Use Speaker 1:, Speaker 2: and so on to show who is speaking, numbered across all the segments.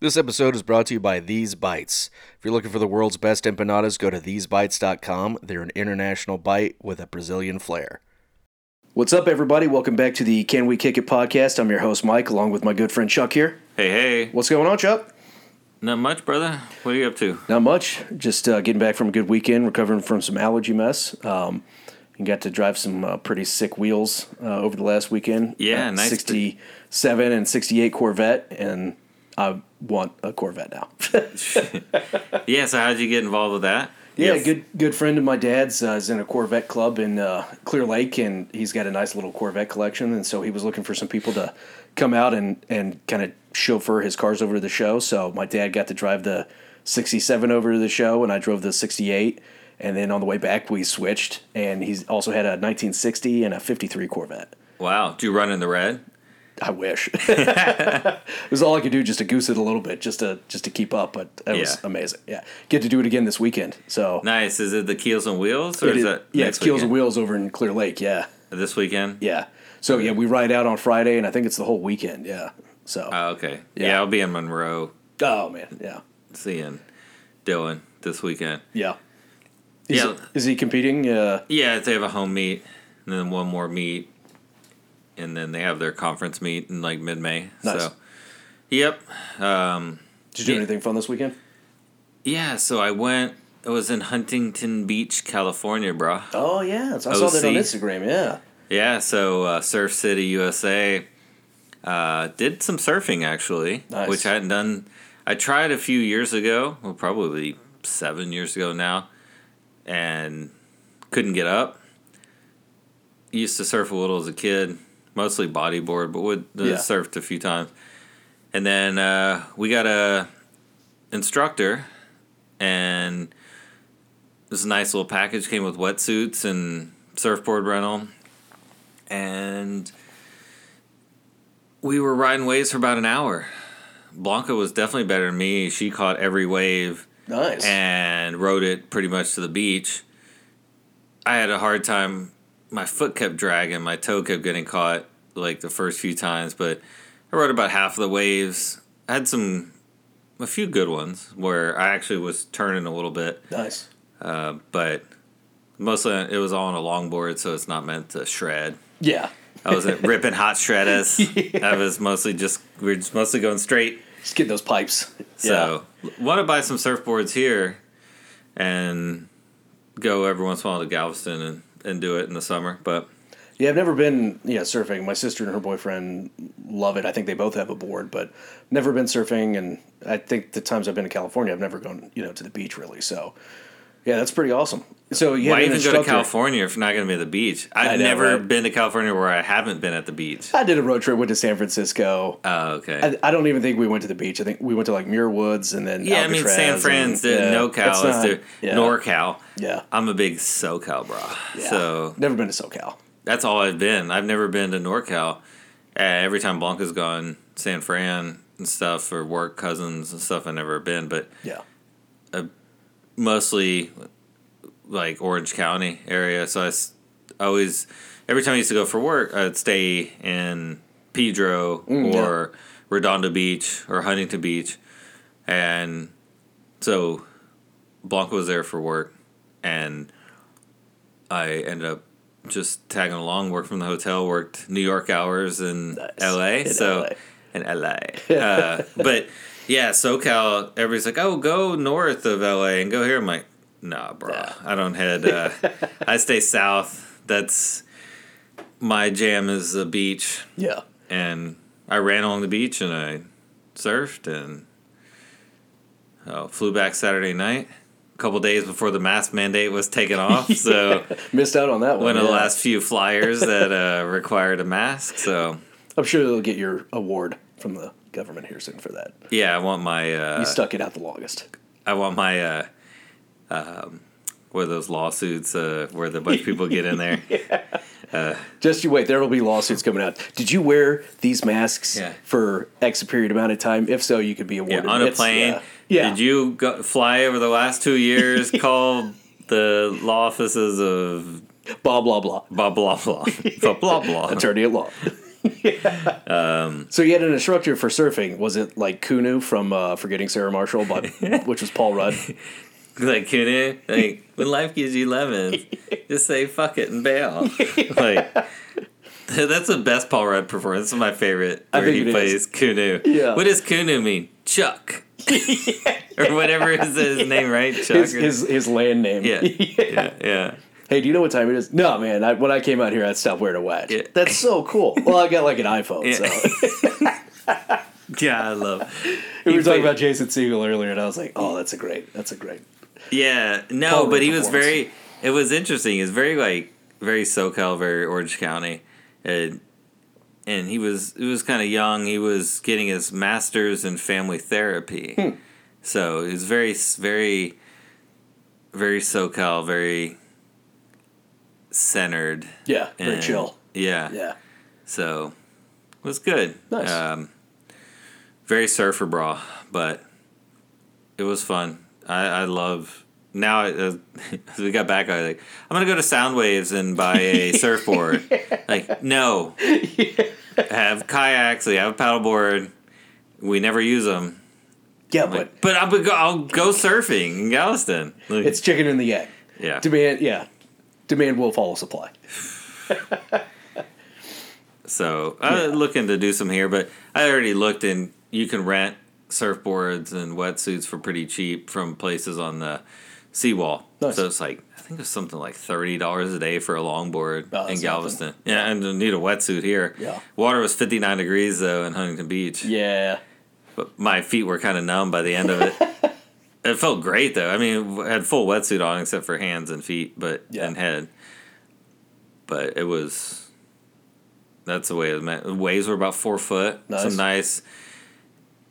Speaker 1: This episode is brought to you by These Bites. If you're looking for the world's best empanadas, go to thesebites.com. They're an international bite with a Brazilian flair. What's up, everybody? Welcome back to the Can We Kick It podcast. I'm your host, Mike, along with my good friend Chuck here.
Speaker 2: Hey, hey.
Speaker 1: What's going on, Chuck?
Speaker 2: Not much, brother. What are you up to?
Speaker 1: Not much. Just uh, getting back from a good weekend, recovering from some allergy mess. Um, and got to drive some uh, pretty sick wheels uh, over the last weekend.
Speaker 2: Yeah,
Speaker 1: Uh,
Speaker 2: nice to-
Speaker 1: 67 and 68 Corvette, and I want a Corvette now.
Speaker 2: Yeah, so how'd you get involved with that?
Speaker 1: Yeah,
Speaker 2: Yes.
Speaker 1: good good friend of my dad's uh, is in a Corvette club in uh, Clear Lake, and he's got a nice little Corvette collection. And so he was looking for some people to come out and and kind of chauffeur his cars over to the show. So my dad got to drive the '67 over to the show, and I drove the *68. And then on the way back, we switched, and he's also had a 1960 and a '53 Corvette.
Speaker 2: Wow. Do you run in the red?
Speaker 1: I wish it was all I could do just to goose it a little bit, just to just to keep up. But it was amazing. Yeah, get to do it again this weekend. So
Speaker 2: Nice. Is it the Keels and Wheels or
Speaker 1: It
Speaker 2: is
Speaker 1: is-
Speaker 2: that
Speaker 1: yeah, it's Keels and? Wheels over in Clear Lake. Yeah,
Speaker 2: This weekend?
Speaker 1: yeah. So yeah, we ride out on Friday, and I think it's the whole weekend. Yeah. So
Speaker 2: Oh, okay.
Speaker 1: Yeah.
Speaker 2: Yeah. I'll be in Monroe
Speaker 1: oh man, yeah,
Speaker 2: seeing Dylan this weekend.
Speaker 1: yeah. Is
Speaker 2: Yeah.
Speaker 1: He, is he competing? Uh,
Speaker 2: Yeah, they have a home meet and then one more meet. And then they have their conference meet in like mid May.
Speaker 1: Nice.
Speaker 2: So, yep. Um,
Speaker 1: did you do
Speaker 2: Yeah.
Speaker 1: anything fun this weekend?
Speaker 2: yeah, so I went, it was in Huntington Beach, California, bro.
Speaker 1: Oh yeah, I saw that on Instagram. Yeah.
Speaker 2: Yeah, so uh, Surf City, USA, uh, did some surfing actually,
Speaker 1: Nice.
Speaker 2: which I hadn't done. I tried a few years ago, well, probably seven years ago now, and couldn't get up. Used to surf a little as a kid, mostly bodyboard, but would uh,
Speaker 1: Yeah.
Speaker 2: surfed a few times. And then uh, we got a instructor, and it was a nice little package. Came with wetsuits and surfboard rental, and we were riding waves for about an hour. Blanca was definitely better than me. She caught every wave
Speaker 1: Nice.
Speaker 2: and rode it pretty much to the beach. I had a hard time. My foot kept dragging. My toe kept getting caught like the first few times, but I rode about half of the waves. I had some, a few good ones where I actually was turning a little bit,
Speaker 1: nice.
Speaker 2: uh, but mostly it was all on a longboard, so it's not meant to shred.
Speaker 1: Yeah.
Speaker 2: I wasn't ripping hot shredders. I was mostly just we are just mostly going straight.
Speaker 1: Just get those pipes.
Speaker 2: So want to buy some surfboards here, and go every once in a while to Galveston and, and do it in the summer. But
Speaker 1: Yeah, I've never been yeah surfing. My sister and her boyfriend love it. I think they both have a board, but never been surfing. And I think the times I've been to California, I've never gone you know to the beach really. So yeah, that's pretty awesome. So you
Speaker 2: why even go to California if you're not going to be at the beach? I've
Speaker 1: know,
Speaker 2: never
Speaker 1: right?
Speaker 2: been to California where I haven't been at the beach.
Speaker 1: I did a road trip. Went to San Francisco.
Speaker 2: Oh, okay.
Speaker 1: I, I don't even think we went to the beach. I think we went to like Muir Woods and then
Speaker 2: yeah, I mean San
Speaker 1: Alcatraz
Speaker 2: Fran's
Speaker 1: and- yeah,
Speaker 2: NoCal, is
Speaker 1: not-
Speaker 2: the
Speaker 1: yeah,
Speaker 2: NorCal.
Speaker 1: Yeah,
Speaker 2: I'm a big SoCal bro.
Speaker 1: yeah.
Speaker 2: So
Speaker 1: never been to SoCal.
Speaker 2: That's all I've been. I've never been to NorCal. Uh, every time Blanca's gone, San Fran and stuff for work, cousins and stuff, I've never been. But
Speaker 1: Yeah,
Speaker 2: mostly like Orange County area. So I s- always, every time I used to go for work, I'd stay in Pedro
Speaker 1: Mm,
Speaker 2: or Redondo Beach or Huntington Beach. And so Blanca was there for work. And I ended up just tagging along, worked from the hotel, worked New York hours in
Speaker 1: Nice.
Speaker 2: LA.
Speaker 1: In
Speaker 2: so
Speaker 1: LA.
Speaker 2: in LA. Uh, but yeah, SoCal, everybody's like, oh, go north of LA and go here. I'm like, nah, bro.
Speaker 1: Yeah.
Speaker 2: I don't head. Uh, I stay south. That's my jam is the beach.
Speaker 1: yeah.
Speaker 2: And I ran along the beach and I surfed and oh, flew back Saturday night. Couple days before the mask mandate was taken off. So
Speaker 1: Missed out on that one.
Speaker 2: one of the last few flyers that uh, required a mask. So
Speaker 1: I'm sure they'll get your award from the government here soon for that.
Speaker 2: yeah, I want my uh,
Speaker 1: You stuck it out the longest.
Speaker 2: I want my uh, um, what are those lawsuits uh, where the bunch of people get in there.
Speaker 1: Just you wait. There will be lawsuits coming out. Did you wear these masks
Speaker 2: Yeah.
Speaker 1: for X period amount of time? If so, you could be
Speaker 2: Yeah,
Speaker 1: awarded.
Speaker 2: on a plane.
Speaker 1: Yeah.
Speaker 2: Did you go, fly over the last two years? call the law offices of
Speaker 1: Blah blah blah.
Speaker 2: blah blah blah blah blah blah.
Speaker 1: Attorney at law. Yeah. So you had an instructor for surfing. Was it like Kunu from uh, Forgetting Sarah Marshall, but which was Paul Rudd?
Speaker 2: like Kunu, like when life gives you lemons, just say fuck it and bail. like that's the best Paul Rudd performance. This is my favorite.
Speaker 1: I
Speaker 2: Where
Speaker 1: think
Speaker 2: he
Speaker 1: it is.
Speaker 2: plays Kunu.
Speaker 1: Yeah.
Speaker 2: What does Kunu mean? Chuck. or whatever is his name, right? Chuck.
Speaker 1: His, his his land name.
Speaker 2: yeah. yeah, yeah,
Speaker 1: Hey, do you know what time it is? No, man. I, when I came out here, I stopped wearing a watch.
Speaker 2: Yeah.
Speaker 1: That's so cool. Well, I got like an iPhone.
Speaker 2: Yeah.
Speaker 1: So
Speaker 2: yeah. I love.
Speaker 1: we
Speaker 2: He
Speaker 1: were talking about Jason Segel earlier, and I was like, oh, that's a great. That's a great.
Speaker 2: Yeah, no, but he was very. It was interesting. He was very like very SoCal, very Orange County, and and he was he was kind of young. He was getting his master's in family therapy,
Speaker 1: Hmm.
Speaker 2: so he was very very very SoCal, very centered.
Speaker 1: Yeah, very
Speaker 2: and-
Speaker 1: chill.
Speaker 2: Yeah,
Speaker 1: Yeah.
Speaker 2: so it was good.
Speaker 1: Nice.
Speaker 2: Um, very surfer bra, but it was fun. I, I love now. Uh, we got back, I was like, I'm gonna go to Soundwaves and buy a surfboard. Like, no, have kayaks. They have a paddleboard. We never use them.
Speaker 1: Yeah,
Speaker 2: Like,
Speaker 1: but
Speaker 2: but I'll go, I'll go surfing in Galveston. Like,
Speaker 1: it's chicken and the egg.
Speaker 2: yeah.
Speaker 1: Demand, yeah. Demand will follow supply.
Speaker 2: So I was looking to do some here, but I already looked and you can rent surfboards and wetsuits for pretty cheap from places on the seawall.
Speaker 1: Nice.
Speaker 2: So it's like I think it's something like thirty dollars a day for a longboard
Speaker 1: Oh,
Speaker 2: in Galveston. Yeah, and I need a wetsuit here.
Speaker 1: Yeah.
Speaker 2: Water was fifty nine degrees though in Huntington Beach.
Speaker 1: Yeah.
Speaker 2: But my feet were kind of numb by the end of it. it felt great though. I mean, I had full wetsuit on except for hands and feet, but
Speaker 1: Yeah.
Speaker 2: and head. But it was. That's the way it meant. The waves were about four foot.
Speaker 1: Nice.
Speaker 2: Some nice.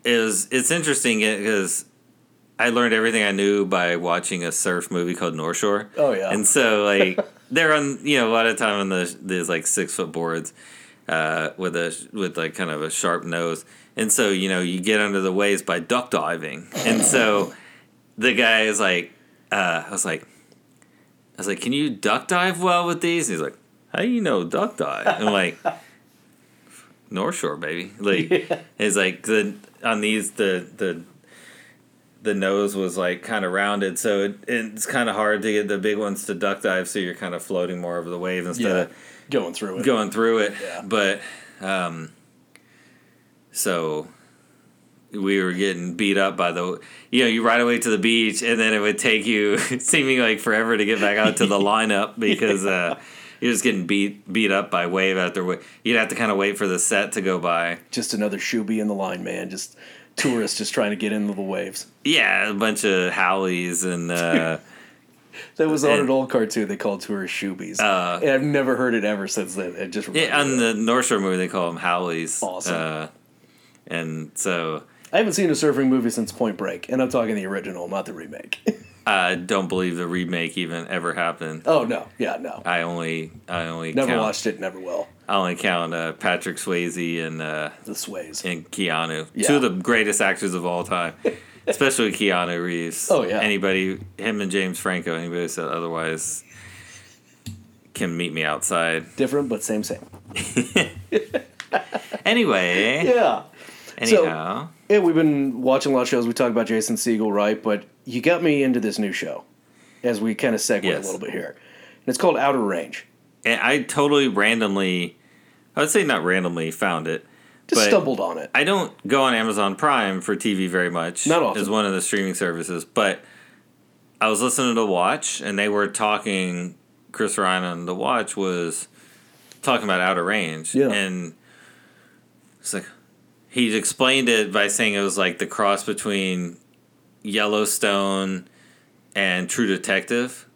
Speaker 2: It was. It's interesting because I learned everything I knew by watching a surf movie called North Shore.
Speaker 1: Oh, yeah.
Speaker 2: And so like they're on you know a lot of time on the these like six foot boards uh, with a with like kind of a sharp nose, and so you know you get under the waves by duck diving, and so the guy is like, uh, I was like, I was like, can you duck dive well with these? And he's like, how do you know duck dive? And I'm like, North Shore, baby. Like it's like the on these the the the nose was like kind of rounded, so it, it's kind of hard to get the big ones to duck dive. So you're kind of floating more over the wave instead
Speaker 1: Yeah.
Speaker 2: of
Speaker 1: Going through it.
Speaker 2: going through it.
Speaker 1: Yeah.
Speaker 2: But um, so we were getting beat up by the you know you ride away to the beach and then it would take you seeming like forever to get back out to the lineup because uh, you're just getting beat beat up by wave after wave. You'd have to kind of wait for the set to go by.
Speaker 1: Just another shoobie in the line, man. Just tourists just trying to get into the waves.
Speaker 2: Yeah, a bunch of haoles and uh,
Speaker 1: That was on
Speaker 2: And-
Speaker 1: an old cartoon they called tourist shoobies.
Speaker 2: Uh,
Speaker 1: and I've never heard it ever since then. It just
Speaker 2: yeah, on the North Shore movie they call them haoles.
Speaker 1: Awesome.
Speaker 2: Uh, and so
Speaker 1: I haven't seen a surfing movie since Point Break, and I'm talking the original, not the remake.
Speaker 2: I don't believe the remake even ever happened.
Speaker 1: oh no, yeah, no.
Speaker 2: I only I only
Speaker 1: Never
Speaker 2: count,
Speaker 1: watched it, never will.
Speaker 2: I only count uh, Patrick Swayze and uh,
Speaker 1: The sways.
Speaker 2: and Keanu,
Speaker 1: Yeah.
Speaker 2: two of the greatest actors of all time, especially Keanu Reeves.
Speaker 1: Oh, yeah.
Speaker 2: anybody, him and James Franco. Anybody said otherwise can meet me outside.
Speaker 1: Different, but same, same.
Speaker 2: Anyway,
Speaker 1: Yeah. So- Yeah, we've been watching a lot of shows. We talk about Jason Segel, right? But you got me into this new show as we kind of segue
Speaker 2: Yes.
Speaker 1: a little bit here. And it's called Outer Range.
Speaker 2: and I totally randomly, I would say not randomly found it.
Speaker 1: Just stumbled on it.
Speaker 2: I don't go on Amazon Prime for TV very much.
Speaker 1: Not often.
Speaker 2: As one of the streaming services, but I was listening to Watch, and they were talking. Chris Ryan on the Watch was talking about Outer Range,
Speaker 1: Yeah.
Speaker 2: and it's like he explained it by saying it was like the cross between Yellowstone and True Detective.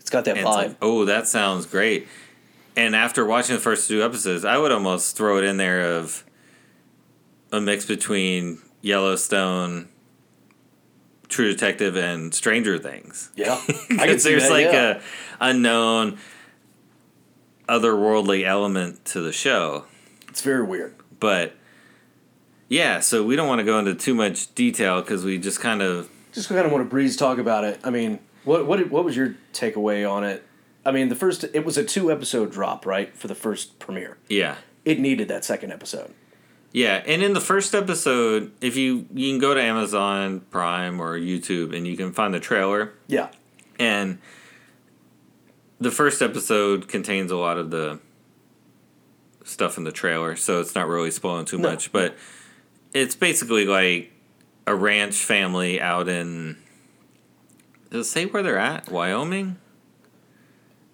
Speaker 1: It's got that
Speaker 2: And
Speaker 1: vibe.
Speaker 2: like, oh, that sounds great. And after watching the first two episodes, I would almost throw it in there of a mix between Yellowstone, True Detective, and Stranger Things.
Speaker 1: yeah,
Speaker 2: Because there's
Speaker 1: that,
Speaker 2: like
Speaker 1: yeah.
Speaker 2: a unknown, otherworldly element to the show.
Speaker 1: It's very weird.
Speaker 2: But yeah, so we don't want to go into too much detail because we just kind of
Speaker 1: Just kind of want to breeze talk about it. I mean, what what what was your takeaway on it? I mean, the first it was a two episode drop, right, for the first premiere.
Speaker 2: Yeah.
Speaker 1: It needed that second episode.
Speaker 2: Yeah, and in the first episode, if you you can go to Amazon Prime or YouTube and you can find the trailer
Speaker 1: Yeah.
Speaker 2: and the first episode contains a lot of the stuff in the trailer, so it's not really spoiling too
Speaker 1: No.
Speaker 2: much, but it's basically like a ranch family out in does it say where they're at? Wyoming?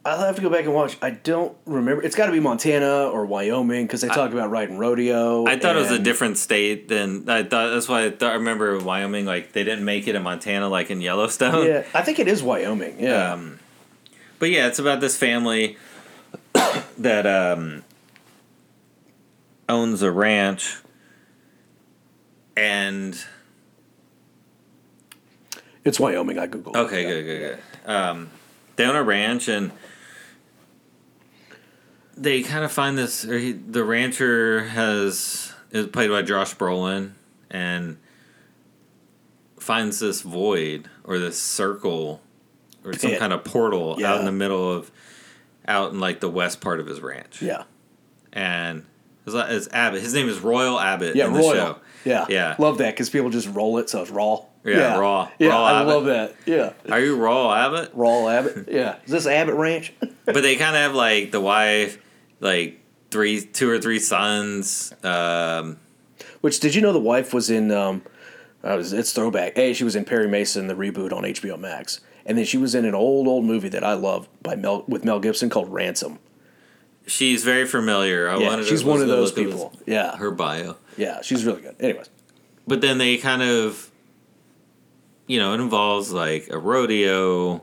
Speaker 1: I'll have to go back and watch. I don't remember. It's got to be Montana or Wyoming because they talk about riding rodeo.
Speaker 2: I thought it was a different state than I thought. That's why I thought. I remember Wyoming, like they didn't make it in Montana, like in Yellowstone.
Speaker 1: Yeah, I think it is Wyoming. Yeah.
Speaker 2: Um, but yeah, it's about this family that um, owns a ranch, and
Speaker 1: it's Wyoming. I googled. it.
Speaker 2: okay, good, good, good. Um, they own a ranch, and they kind of find this. Or he, the rancher has is played by Josh Brolin, and finds this void or this circle or some kind of portal out in the middle of out in like the west part of his ranch.
Speaker 1: Yeah.
Speaker 2: And it's, it's Abbott. His name is Royal Abbott
Speaker 1: Yeah.
Speaker 2: in the
Speaker 1: Royal.
Speaker 2: show.
Speaker 1: Yeah.
Speaker 2: Yeah.
Speaker 1: Love that because people just roll it so it's raw.
Speaker 2: Yeah, raw.
Speaker 1: Yeah,
Speaker 2: Raw
Speaker 1: I
Speaker 2: Abbott.
Speaker 1: love that. Yeah.
Speaker 2: Are you Royal Abbott?
Speaker 1: Raw Abbott. Yeah. Is this Abbott Ranch?
Speaker 2: but they kind of have like the wife, like three, two or three sons. Um,
Speaker 1: Which did you know the wife was in? Um, uh, it was- it's throwback. Hey, she was in Perry Mason, the reboot on HBO Max, and then she was in an old old movie that I love by Mel with Mel Gibson called Ransom.
Speaker 2: She's very familiar. I
Speaker 1: Yeah,
Speaker 2: wanted to-
Speaker 1: she's one of those people.
Speaker 2: his-
Speaker 1: Yeah,
Speaker 2: her bio.
Speaker 1: yeah, she's really good. Anyways,
Speaker 2: but then they kind of you know it involves like a rodeo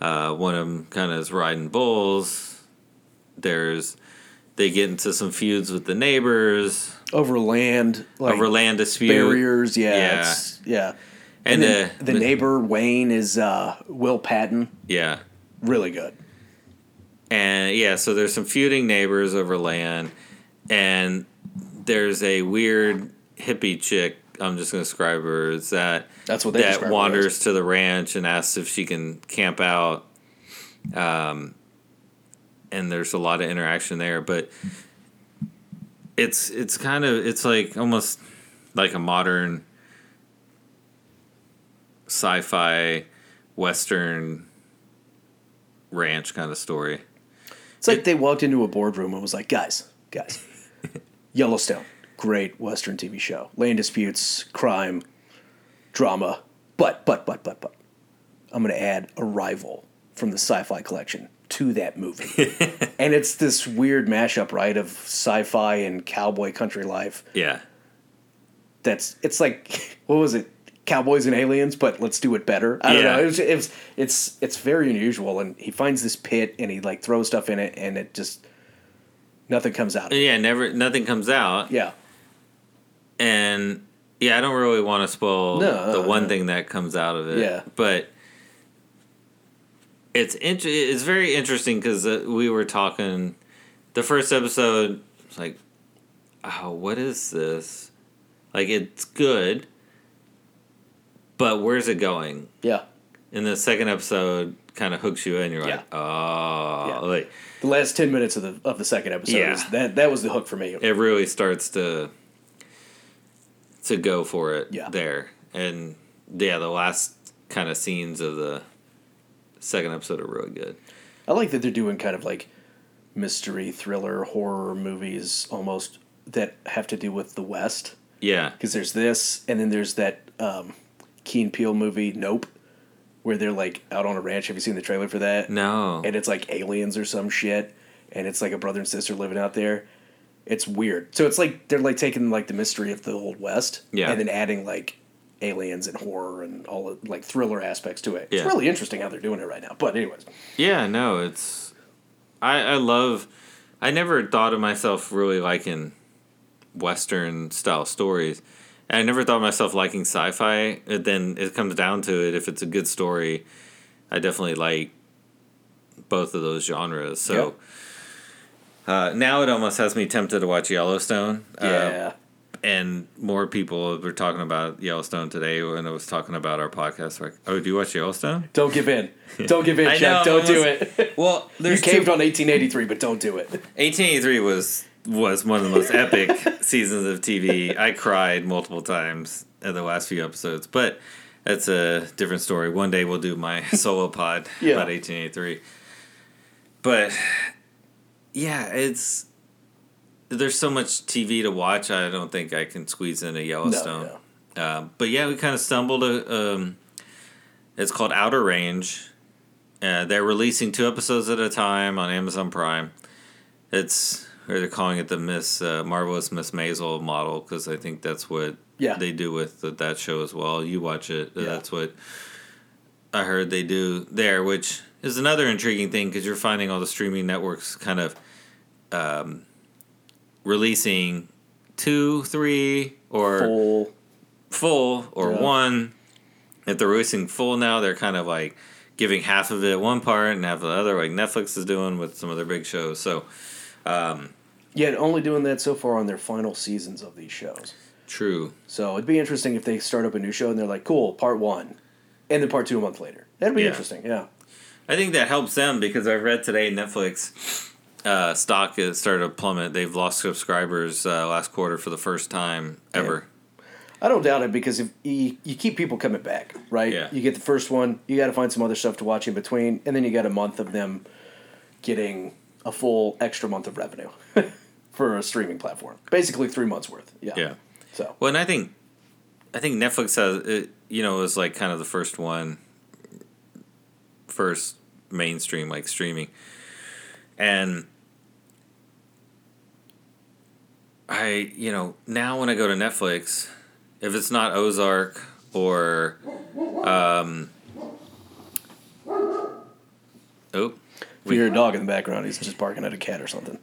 Speaker 2: uh, one of them kind of is riding bulls there's they get into some feuds with the neighbors
Speaker 1: over land, like
Speaker 2: over land dispute
Speaker 1: barriers. Yeah,
Speaker 2: Yeah.
Speaker 1: yeah.
Speaker 2: and,
Speaker 1: And, then
Speaker 2: uh,
Speaker 1: the neighbor Wayne is uh, Will Patton.
Speaker 2: yeah
Speaker 1: Really good.
Speaker 2: And yeah so there's some feuding neighbors over land and there's a weird hippie chick i'm just going to describe her Is that
Speaker 1: That's what they
Speaker 2: that wanders to the ranch and asks if she can camp out. Um, and there's a lot of interaction there, but it's it's kind of it's like almost like a modern sci-fi western ranch kind of story.
Speaker 1: It's like they walked into a boardroom and was like, guys, guys, Yellowstone, great Western TV show. Land disputes, crime, drama. But, but, but, but, but, I'm going to add a rival from the sci fi collection to that movie. and it's this weird mashup, right, of sci fi and cowboy country life.
Speaker 2: Yeah.
Speaker 1: That's, it's like, what was it? Cowboys and aliens, but let's do it better. I don't know. It was, it was, it's, it's very unusual. And he finds this pit and he like throws stuff in it and it just, nothing comes out. of it.
Speaker 2: Yeah, never nothing comes out.
Speaker 1: Yeah.
Speaker 2: and yeah, I don't really want to spoil
Speaker 1: No,
Speaker 2: the
Speaker 1: uh,
Speaker 2: one
Speaker 1: uh.
Speaker 2: thing that comes out of it.
Speaker 1: Yeah.
Speaker 2: but it's int- It's very interesting because uh, we were talking. The first episode, it's like, oh, what is this? Like, it's good, but where's it going?
Speaker 1: Yeah.
Speaker 2: And the second episode kind of hooks you in. You're like, oh,
Speaker 1: Yeah.
Speaker 2: like
Speaker 1: The last ten minutes of the of the second episode
Speaker 2: Yeah.
Speaker 1: that that was the hook for me.
Speaker 2: it really starts to to go for it
Speaker 1: Yeah.
Speaker 2: there and yeah the last kind of scenes of the second episode are really good
Speaker 1: I like that they're doing kind of like mystery, thriller, horror movies almost that have to do with the West.
Speaker 2: yeah
Speaker 1: Because there's this, and then there's that um, Keen Peel movie, Nope, where they're like out on a ranch. Have you seen the trailer for that?
Speaker 2: no
Speaker 1: And it's like aliens or some shit, and it's like a brother and sister living out there. It's weird. So it's like they're like taking like the mystery of the old West,
Speaker 2: Yeah.
Speaker 1: and then adding like aliens and horror and all the, like thriller aspects to it.
Speaker 2: Yeah.
Speaker 1: It's really interesting how they're doing it right now. But anyways,
Speaker 2: yeah no it's i i love i never thought of myself really liking western style stories i never thought of myself liking sci-fi and then it comes down to it if it's a good story i definitely like both of those genres so uh, now it almost has me tempted to watch Yellowstone. Uh,
Speaker 1: yeah,
Speaker 2: and more people were talking about Yellowstone today when I was talking about our podcast. Like, oh, do you watch Yellowstone?
Speaker 1: Don't give in. Don't give in,
Speaker 2: know,
Speaker 1: Don't do
Speaker 2: it
Speaker 1: it.
Speaker 2: Well,
Speaker 1: you caved
Speaker 2: two,
Speaker 1: on 1883, but don't do it.
Speaker 2: 1883 was was one of the most epic seasons of TV. I cried multiple times at the last few episodes, but that's a different story. One day we'll do my solo pod
Speaker 1: Yeah.
Speaker 2: about 1883. But yeah, it's there's so much TV to watch. I don't think I can squeeze in a Yellowstone.
Speaker 1: no.
Speaker 2: Um, but yeah, we kind of stumbled. uh, Um, it's called Outer Range. Uh, they're releasing two episodes at a time on Amazon Prime. It's or they're calling it the Miss uh, Marvelous Miss Maisel model because I think that's what
Speaker 1: Yeah.
Speaker 2: they do with the, that show as well. You watch it.
Speaker 1: Yeah.
Speaker 2: That's what I heard they do there, which is another intriguing thing because you're finding all the streaming networks kind of um, releasing two, three, or
Speaker 1: Full.
Speaker 2: full or
Speaker 1: Yeah.
Speaker 2: one. If they're releasing full now, they're kind of like giving half of it one part and half the other, like Netflix is doing with some of their big shows. So, um,
Speaker 1: Yet only doing that so far on their final seasons of these shows.
Speaker 2: true.
Speaker 1: So it'd be interesting if they start up a new show and they're like, cool, part one, and then part two a month later. That'd be
Speaker 2: Yeah.
Speaker 1: interesting. Yeah.
Speaker 2: I think that helps them because I've read today Netflix uh, stock has started to plummet. They've lost subscribers uh, last quarter for the first time ever.
Speaker 1: I don't doubt it because if you, you keep people coming back, right?
Speaker 2: Yeah.
Speaker 1: You get the first one, you got to find some other stuff to watch in between, and then you got a month of them getting a full extra month of revenue for a streaming platform. Basically, three months worth. Yeah.
Speaker 2: Yeah.
Speaker 1: So
Speaker 2: Well, and I think, I think Netflix has it. You know, was like kind of the first one, first mainstream like streaming, and I, you know, now when I go to Netflix, if it's not Ozark or, um, oh,
Speaker 1: if you hear a dog in the background, he's just barking at a cat or something.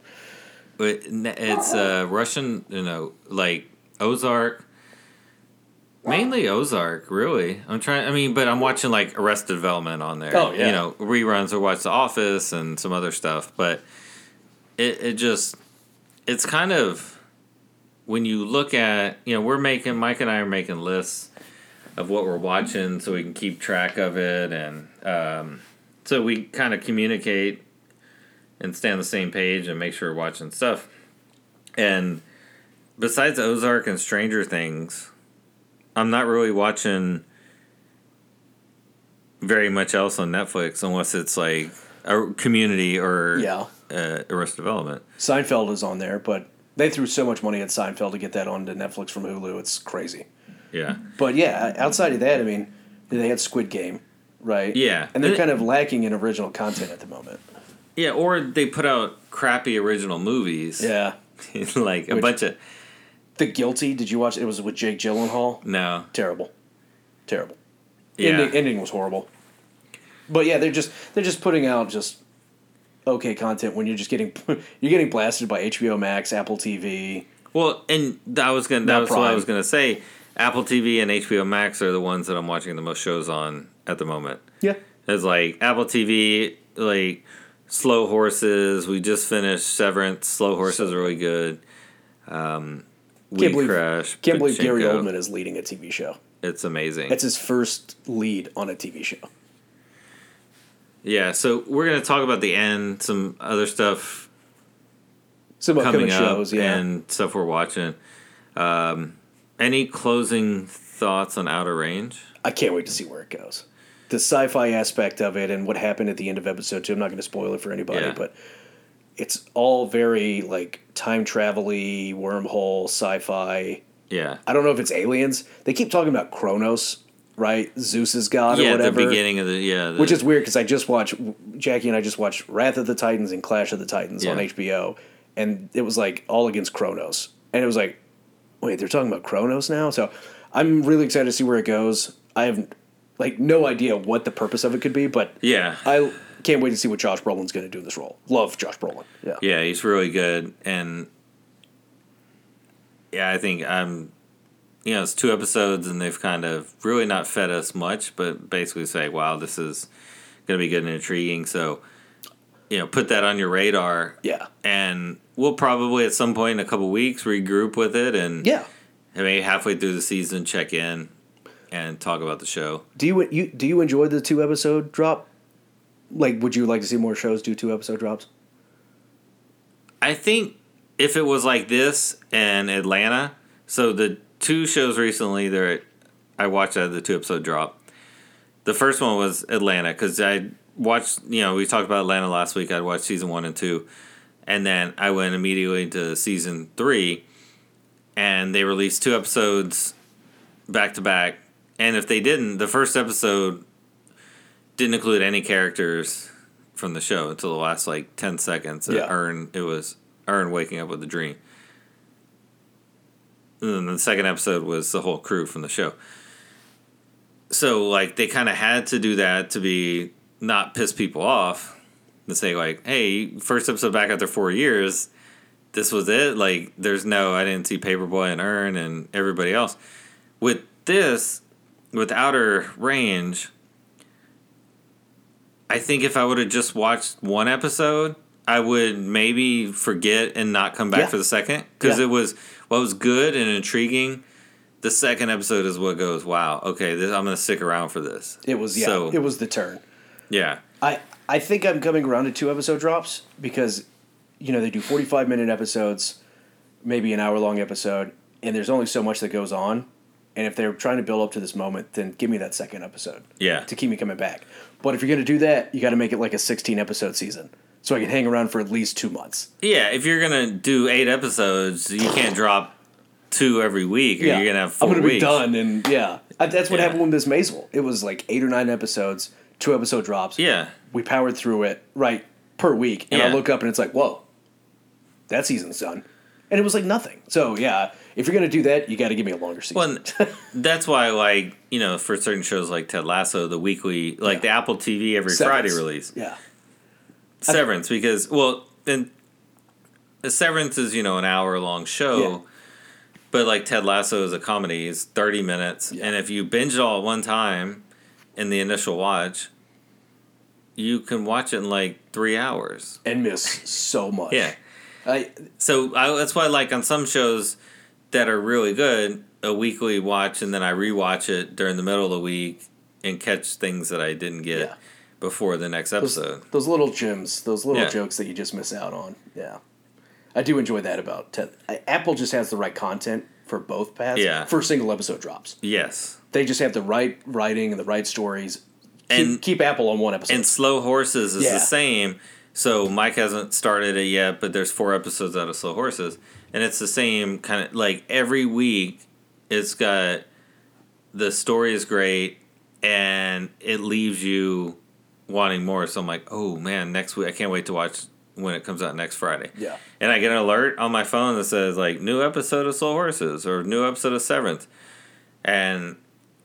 Speaker 2: It's uh, Russian, you know, like Ozark. Mainly Ozark, really. I'm trying. I mean, but I'm watching like Arrested Development on there.
Speaker 1: Oh, yeah.
Speaker 2: You know, reruns or watch The Office and some other stuff. But it it just it's kind of when you look at you know we're making Mike and I are making lists of what we're watching so we can keep track of it and um, so we kind of communicate and stay on the same page and make sure we're watching stuff. And besides Ozark and Stranger Things, I'm not really watching very much else on Netflix unless it's like a community or
Speaker 1: Yeah.
Speaker 2: uh, Arrested Development.
Speaker 1: Seinfeld is on there, but they threw so much money at Seinfeld to get that onto Netflix from Hulu. It's crazy.
Speaker 2: Yeah.
Speaker 1: But yeah, outside of that, I mean, they had Squid Game, right?
Speaker 2: Yeah.
Speaker 1: And they're kind of lacking in original content at the moment.
Speaker 2: Yeah, or they put out crappy original movies.
Speaker 1: Yeah.
Speaker 2: like a
Speaker 1: Which-
Speaker 2: bunch of
Speaker 1: The Guilty, did you watch it? It was with Jake Gyllenhaal.
Speaker 2: no.
Speaker 1: Terrible. Terrible.
Speaker 2: Yeah.
Speaker 1: Ending, ending was horrible. But yeah, they're just they're just putting out just okay content when you're just getting you're getting blasted by HBO Max, Apple TV.
Speaker 2: Well, and I was gonna that was what I was gonna say. Apple TV and HBO Max are the ones that I'm watching the most shows on at the moment.
Speaker 1: Yeah.
Speaker 2: It's like Apple TV, like Slow Horses. We just finished Severance. Slow Horses are really good. Um,
Speaker 1: Can't believe,
Speaker 2: Crash.
Speaker 1: can't believe Gary Oldman is leading a TV show.
Speaker 2: It's amazing.
Speaker 1: That's his first lead on a TV show.
Speaker 2: yeah, so we're gonna talk about the end, some other stuff
Speaker 1: Some
Speaker 2: coming up,
Speaker 1: shows, yeah.
Speaker 2: and stuff we're watching. Um, any closing thoughts on Outer Range?
Speaker 1: I can't wait to see where it goes. The sci-fi aspect of it and what happened at the end of episode two. I'm not going to spoil it for anybody,
Speaker 2: Yeah.
Speaker 1: but it's all very like time travel-y, wormhole, sci-fi.
Speaker 2: Yeah.
Speaker 1: I don't know if it's aliens. They keep talking about Kronos, right? Zeus's god
Speaker 2: yeah,
Speaker 1: or
Speaker 2: at the beginning of the yeah, the,
Speaker 1: which is weird because I just watched Jackie and I just watched Wrath of the Titans and Clash of the Titans on HBO, and it was like all against Kronos, and it was like, wait, they're talking about Kronos now. So I'm really excited to see where it goes. I have like no idea what the purpose of it could be, but
Speaker 2: yeah,
Speaker 1: I can't wait to see what Josh Brolin's going to do in this role. Love Josh Brolin. Yeah.
Speaker 2: yeah, he's really good, and yeah, I think I'm. You know, it's two episodes, and they've kind of really not fed us much, but basically say, "Wow, this is going to be good and intriguing." So, you know, put that on your radar,
Speaker 1: Yeah.
Speaker 2: and we'll probably at some point in a couple weeks regroup with it and
Speaker 1: Yeah.
Speaker 2: maybe halfway through the season, check in and talk about the show.
Speaker 1: Do you you do you enjoy the two episode drop? Like, would you like to see more shows do two episode drops?
Speaker 2: I think if it was like this and Atlanta, so the two shows recently that I watched out of the two episode drop. The first one was Atlanta because I watched, you know, we talked about Atlanta last week. I watched season one and two, and then I went immediately to season three, and they released two episodes back to back. And if they didn't, the first episode didn't include any characters from the show until the last like ten seconds.
Speaker 1: Yeah.
Speaker 2: Earn it was Earn waking up with a dream. And then the second episode was the whole crew from the show. So like they kind of had to do that to be not piss people off. To say like, hey, first episode back after four years, this was it. Like, there's no, I didn't see Paper Boi and Earn and everybody else. With this, with Outer Range, I think if I would have just watched one episode, I would maybe forget and not come back
Speaker 1: Yeah.
Speaker 2: for the second because
Speaker 1: Yeah.
Speaker 2: it was what was good and intriguing. The second episode is what goes, wow, okay, this, I'm gonna stick around for this.
Speaker 1: It was yeah.
Speaker 2: So-
Speaker 1: it was the turn.
Speaker 2: Yeah,
Speaker 1: I I think I'm coming around to two episode drops because, you know, they do 45 minute episodes, maybe an hour long episode, and there's only so much that goes on. And if they're trying to build up to this moment, then give me that second episode
Speaker 2: yeah,
Speaker 1: to keep me coming back. But if you're going to do that, you got to make it like a 16 episode season so I can hang around for at least two months.
Speaker 2: yeah. If you're gonna do eight episodes, you can't drop two every week, or you're gonna have 4
Speaker 1: I'm gonna
Speaker 2: weeks.
Speaker 1: be done, and yeah, I- that's what
Speaker 2: Yeah.
Speaker 1: happened with Miss Maisel. It was like eight or nine episodes, two episode drops.
Speaker 2: Yeah,
Speaker 1: we powered through it right per week, and I look up and it's like, whoa, that season's done, and it was like nothing. So yeah, if you're gonna do that, you got to give me a longer season.
Speaker 2: Well, that's why, like you know, for certain shows like Ted Lasso, the weekly, like the Apple TV every Friday release,
Speaker 1: yeah,
Speaker 2: Severance, because well, and Severance is you know an hour long show,
Speaker 1: Yeah.
Speaker 2: but like Ted Lasso is a comedy, it's thirty minutes,
Speaker 1: Yeah.
Speaker 2: and if you binge it all at one time in the initial watch, you can watch it in like three hours.
Speaker 1: and miss so much.
Speaker 2: Yeah.
Speaker 1: I,
Speaker 2: So I, that's why, like on some shows that are really good, a weekly watch, and then I rewatch it during the middle of the week and catch things that I didn't get
Speaker 1: Yeah.
Speaker 2: before the next episode.
Speaker 1: those little gems, those little
Speaker 2: Yeah.
Speaker 1: jokes that you just miss out on. Yeah, I do enjoy that about Ted. Apple just has the right content for both paths.
Speaker 2: Yeah.
Speaker 1: for single episode drops.
Speaker 2: Yes,
Speaker 1: They just have the right writing and the right stories. Keep,
Speaker 2: And-
Speaker 1: keep Apple on one episode.
Speaker 2: and Slow Horses is
Speaker 1: Yeah.
Speaker 2: the same. So Mike hasn't started it yet, but there's four episodes out of Slow Horses, and it's the same kind of like every week. It's got the story is great, and it leaves you wanting more. So I'm like, oh man, next week I can't wait to watch when it comes out next Friday.
Speaker 1: Yeah.
Speaker 2: and I get an alert on my phone that says like new episode of Slow Horses or new episode of Seventh, and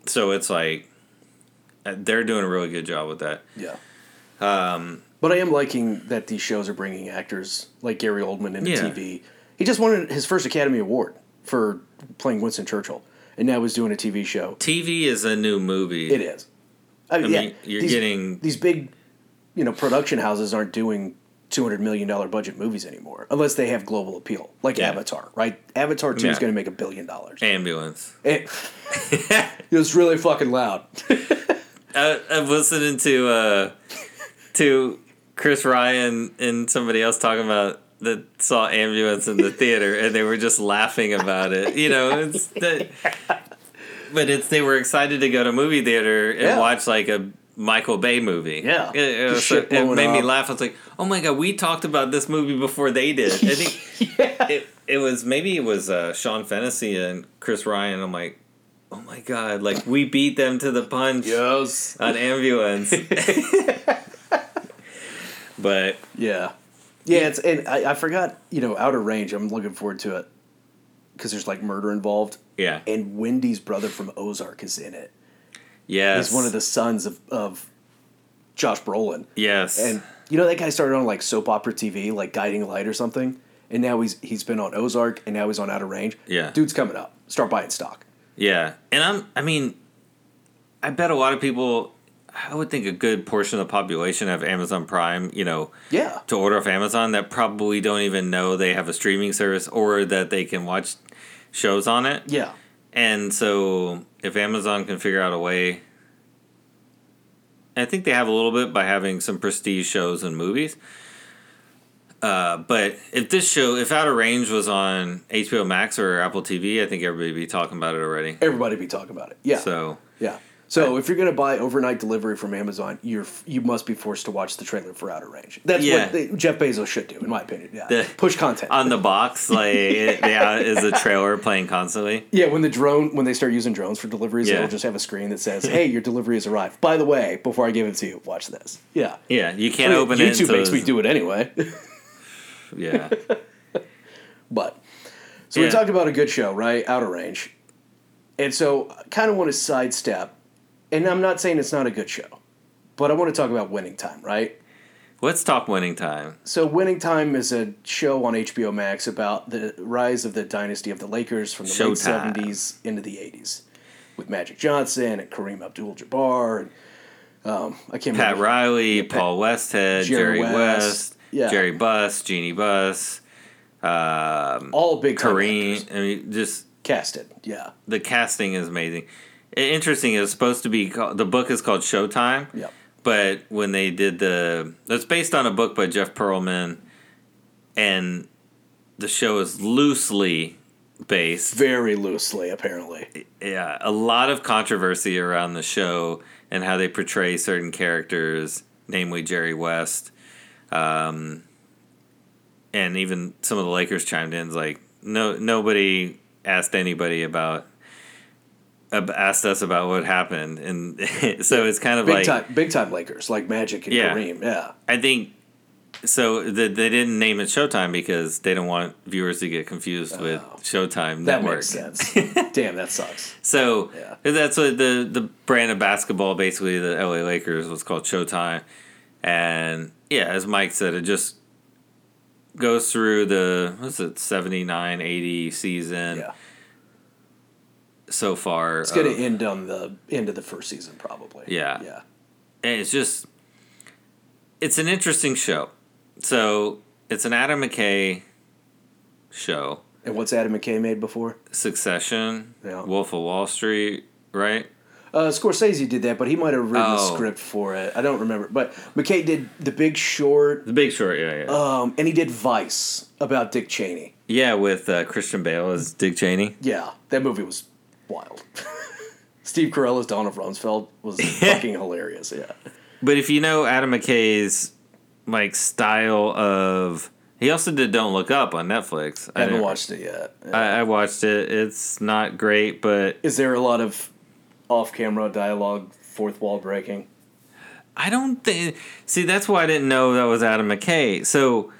Speaker 2: so it's like uh, they're doing a really good job with that.
Speaker 1: Yeah.
Speaker 2: Um,
Speaker 1: But I am liking that these shows are bringing actors like Gary Oldman into
Speaker 2: Yeah.
Speaker 1: TV. He just won his first Academy Award for playing Winston Churchill, and now he's doing a TV show.
Speaker 2: TV is a new movie.
Speaker 1: It is. I mean,
Speaker 2: I mean,
Speaker 1: yeah,
Speaker 2: you're
Speaker 1: these,
Speaker 2: getting
Speaker 1: these big, you know, production houses aren't doing two hundred million dollar budget movies anymore, unless they have global appeal, like
Speaker 2: Yeah.
Speaker 1: Avatar. Right? Avatar two is going to make a billion dollars.
Speaker 2: ambulance.
Speaker 1: It, it was really fucking loud.
Speaker 2: I, I'm listening to uh, to Chris Ryan and somebody else talking about that saw ambulance in the theater, and they were just laughing about it. You know, it's that. But it's they were excited to go to movie theater and
Speaker 1: Yeah.
Speaker 2: watch like a Michael Bay movie.
Speaker 1: Yeah.
Speaker 2: it, it, was- it made me laugh. I was like, "Oh my god, we talked about this movie before they did." I think
Speaker 1: yeah.
Speaker 2: it, it was maybe it was uh, Sean Fennessy and Chris Ryan. I'm like, oh my god, like we beat them to the punch
Speaker 1: Yes.
Speaker 2: on ambulance. but
Speaker 1: Yeah, yeah. It's and I, I forgot. You know, Outer Range. I'm looking forward to it because there's like murder involved,
Speaker 2: yeah,
Speaker 1: and Wendy's brother from Ozark is in it.
Speaker 2: yes,
Speaker 1: He's one of the sons of of Josh Brolin,
Speaker 2: yes,
Speaker 1: and you know that guy started on like soap opera TV, like Guiding Light or something, and now he's he's been on Ozark, and now he's on Outer Range.
Speaker 2: Yeah.
Speaker 1: dude's coming up. Start buying stock.
Speaker 2: yeah, and I'm. I mean, I bet a lot of people. I would think a good portion of the population have Amazon Prime. You know,
Speaker 1: Yeah,
Speaker 2: to order off Amazon that probably don't even know they have a streaming service or that they can watch shows on it.
Speaker 1: yeah,
Speaker 2: And so if Amazon can figure out a way, I think they have a little bit by having some prestige shows and movies. Uh, but if this show, if Outer Range was on HBO Max or Apple TV, I think everybody would be talking about it already.
Speaker 1: Everybody'd be talking about it. Yeah.
Speaker 2: So
Speaker 1: yeah. So if you're gonna buy overnight delivery from Amazon, you're you must be forced to watch the trailer for Outer Range. That's
Speaker 2: Yeah.
Speaker 1: what they, Jeff Bezos should do, in my opinion. Yeah.
Speaker 2: The-
Speaker 1: Push content.
Speaker 2: on the box, like it, yeah, is a trailer playing constantly.
Speaker 1: yeah, when the drone when they start using drones for deliveries,
Speaker 2: Yeah.
Speaker 1: it'll just have a screen that says, "Hey, your delivery has arrived." By the way, before I give it to you, watch this. Yeah.
Speaker 2: Yeah, you can't
Speaker 1: I mean,
Speaker 2: open it.
Speaker 1: YouTube makes me do it anyway.
Speaker 2: Yeah,
Speaker 1: But so we talked about a good show, right? Outer Range. And so I kind of want to sidestep, and I'm not saying it's not a good show, but I want to talk about Winning Time, right?
Speaker 2: let's talk winning time.
Speaker 1: So Winning Time is a show on HBO Max about the rise of the dynasty of the Lakers from the
Speaker 2: Showtime.
Speaker 1: late 70s into the 80s with Magic Johnson and Kareem Abdul-Jabbar and um, I can't
Speaker 2: Pat
Speaker 1: remember.
Speaker 2: Riley, Paul Westhead,
Speaker 1: Jerry
Speaker 2: Jerry,
Speaker 1: West.
Speaker 2: West,
Speaker 1: Yeah.
Speaker 2: Jerry Buss, Jeanie Buss, um,
Speaker 1: All big.
Speaker 2: Kareem. I mean, just
Speaker 1: casted. Yeah.
Speaker 2: the casting is amazing. Interesting. It's supposed to be called, the book is called Showtime.
Speaker 1: Yep.
Speaker 2: But when they did the, it's based on a book by Jeff Pearlman, and the show is loosely based.
Speaker 1: Very loosely, apparently.
Speaker 2: Yeah, a lot of controversy around the show and how they portray certain characters, namely Jerry West, um, and even some of the Lakers chimed in. Like, no, nobody asked anybody about. Asked us about what happened, and so it's kind of
Speaker 1: Big
Speaker 2: like
Speaker 1: time, big time Lakers like Magic and
Speaker 2: Yeah.
Speaker 1: Kareem. Yeah.
Speaker 2: I think so. The, they didn't name it Showtime because they don't want viewers to get confused with oh. Showtime
Speaker 1: Oh. That
Speaker 2: Network.
Speaker 1: makes sense. Damn, that sucks.
Speaker 2: So
Speaker 1: Yeah.
Speaker 2: that's what the the brand of basketball, basically the LA Lakers, was called Showtime, and yeah, as Mike said, it just goes through the what's it 79 80 season
Speaker 1: Yeah.
Speaker 2: So far
Speaker 1: It's going to end on the end of the first season, probably.
Speaker 2: Yeah.
Speaker 1: Yeah.
Speaker 2: and it's just it's an interesting show so it's an adam mckay show
Speaker 1: And what's Adam McKay made before?
Speaker 2: succession
Speaker 1: Yeah.
Speaker 2: wolf of wall street right
Speaker 1: Uh, Scorsese did that, but he might have written the
Speaker 2: Oh.
Speaker 1: script for it. I don't remember. But McKay did The Big Short,
Speaker 2: the big short yeah yeah
Speaker 1: um, and he did Vice about Dick Cheney.
Speaker 2: yeah with uh, christian bale as dick cheney
Speaker 1: Yeah, that movie was wild. Steve Carell as Donald Rumsfeld was fucking hilarious. Yeah.
Speaker 2: But if you know Adam McKay's like style of, he also did Don't Look Up on Netflix.
Speaker 1: I haven't
Speaker 2: didn't-
Speaker 1: watched it yet.
Speaker 2: I, I watched it. It's not great, but
Speaker 1: Is there a lot of off-camera dialogue, fourth wall breaking?
Speaker 2: I don't think. See, that's why I didn't know that was Adam McKay. So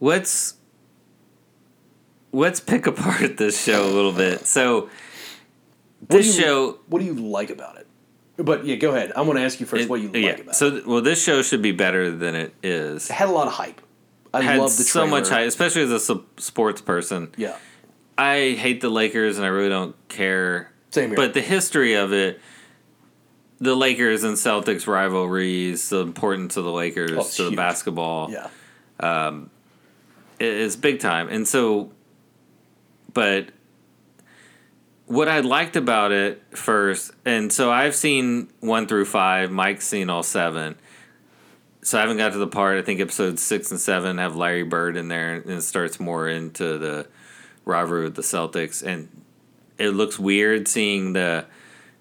Speaker 2: let's let's pick apart this show a little bit. So this
Speaker 1: you-
Speaker 2: show.
Speaker 1: What do you like about it? But yeah, go ahead. I want to ask you first
Speaker 2: it-
Speaker 1: what you
Speaker 2: yeah.
Speaker 1: like about
Speaker 2: so
Speaker 1: it.
Speaker 2: th- well, this show should be better than it is.
Speaker 1: It had a lot of hype. I
Speaker 2: Had
Speaker 1: love the
Speaker 2: so much hype, especially as a su- sports person.
Speaker 1: Yeah.
Speaker 2: I hate the Lakers and I really don't care.
Speaker 1: Same here.
Speaker 2: But the history of it, the Lakers and Celtics rivalries, the importance of the Lakers
Speaker 1: Oh,
Speaker 2: to the basketball
Speaker 1: yeah.
Speaker 2: Um, i- is big time. And so, but what I liked about it first, and so I've seen one through five, Mike's seen all seven. So I haven't got to the part, I think episodes six and seven have Larry Bird in there, and it starts more into the rivalry with the Celtics. And it looks weird seeing the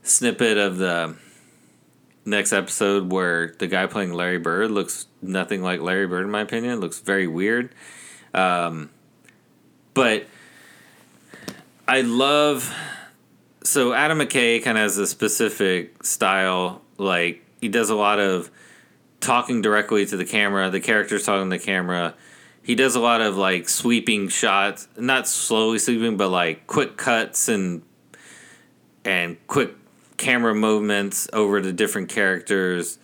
Speaker 2: snippet of the next episode where the guy playing Larry Bird looks nothing like Larry Bird, in my opinion. It looks very weird. Um, but I love. So Adam McKay kind of has a specific style. Like he does a lot of talking directly to the camera. The characters talking to the camera. He does a lot of like sweeping shots, not slowly sweeping, but like quick cuts and and quick camera movements over the different characters.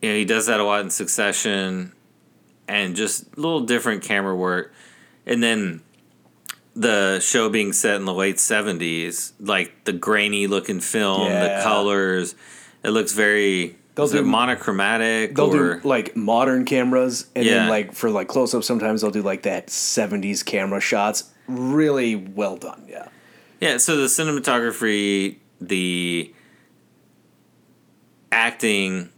Speaker 2: You know, he does that a lot in Succession, and just little different camera work. And then the show being set in the late seventies, like the grainy looking film,
Speaker 1: Yeah.
Speaker 2: the colors, it looks very
Speaker 1: They'll
Speaker 2: is it
Speaker 1: do-
Speaker 2: monochromatic
Speaker 1: They'll
Speaker 2: or
Speaker 1: do like modern cameras, and then like for like close up, sometimes they'll do like that '70s camera shots. Really well done, yeah.
Speaker 2: Yeah, so the cinematography, the acting,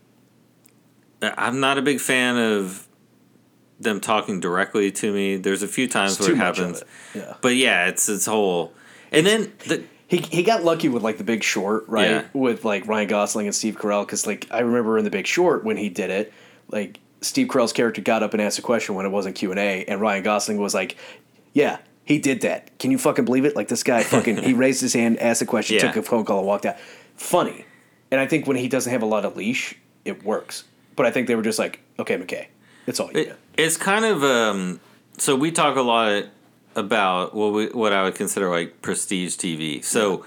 Speaker 2: uh, I'm not a big fan of them talking directly to me. There's a few times
Speaker 1: It's
Speaker 2: where it happens.
Speaker 1: it, yeah.
Speaker 2: But yeah, it's it's whole. And then the
Speaker 1: He, he got lucky with like the Big Short, right?
Speaker 2: Yeah.
Speaker 1: With like Ryan Gosling and Steve Carell, because like I remember in the Big Short when he did it, like Steve Carell's character got up and asked a question when it wasn't Q and A, and Ryan Gosling was like, "Yeah, he did that. Can you fucking believe it? Like this guy fucking he raised his hand, asked a question,
Speaker 2: Yeah.
Speaker 1: took a phone call, and walked out. Funny, and I think when he doesn't have a lot of leash, it works. But I think they were just like, okay, McKay, it's all you
Speaker 2: It. It's kind of um, so we talk a lot about what we, what I would consider like prestige TV. So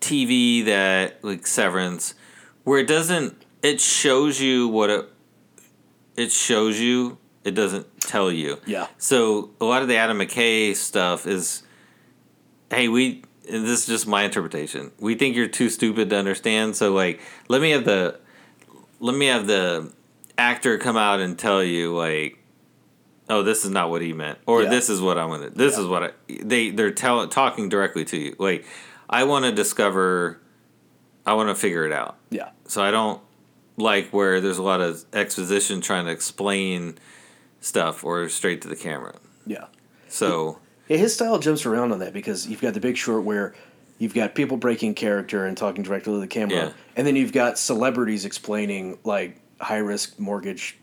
Speaker 2: TV that like Severance, where it doesn't it shows you what it it shows you. It doesn't tell you.
Speaker 1: Yeah.
Speaker 2: So a lot of the Adam McKay stuff is, hey, we. This is just my interpretation. We think you're too stupid to understand. So like, let me have the let me have the actor come out and tell you like oh this is not what he meant or
Speaker 1: Yeah.
Speaker 2: this is what i wanted this
Speaker 1: Yeah.
Speaker 2: is what i they they're tell, talking directly to you like i want to discover i want to figure it out
Speaker 1: Yeah,
Speaker 2: so i don't like where there's a lot of exposition trying to explain stuff or straight to the camera
Speaker 1: yeah.
Speaker 2: so
Speaker 1: Yeah, his style jumps around on that because you've got the big short where you've got people breaking character and talking directly to the camera,
Speaker 2: Yeah.
Speaker 1: and then you've got celebrities explaining like high risk mortgage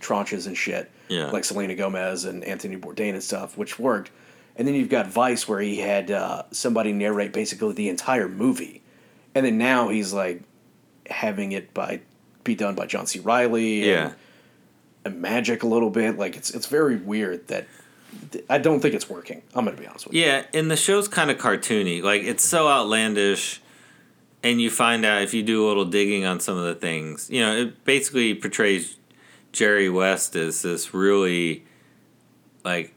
Speaker 1: tranches and shit,
Speaker 2: Yeah.
Speaker 1: like Selena Gomez and Anthony Bourdain and stuff, which worked. And then you've got Vice where he had uh, somebody narrate basically the entire movie, and then now he's like having it by be done by John C. Reilly,
Speaker 2: yeah
Speaker 1: and, and Magic a little bit. Like it's it's very weird that. I don't think it's working. I'm gonna be honest with you.
Speaker 2: Yeah, and the show's kind of cartoony. Like it's so outlandish, and you find out if you do a little digging on some of the things. You know, it basically portrays Jerry West as this really like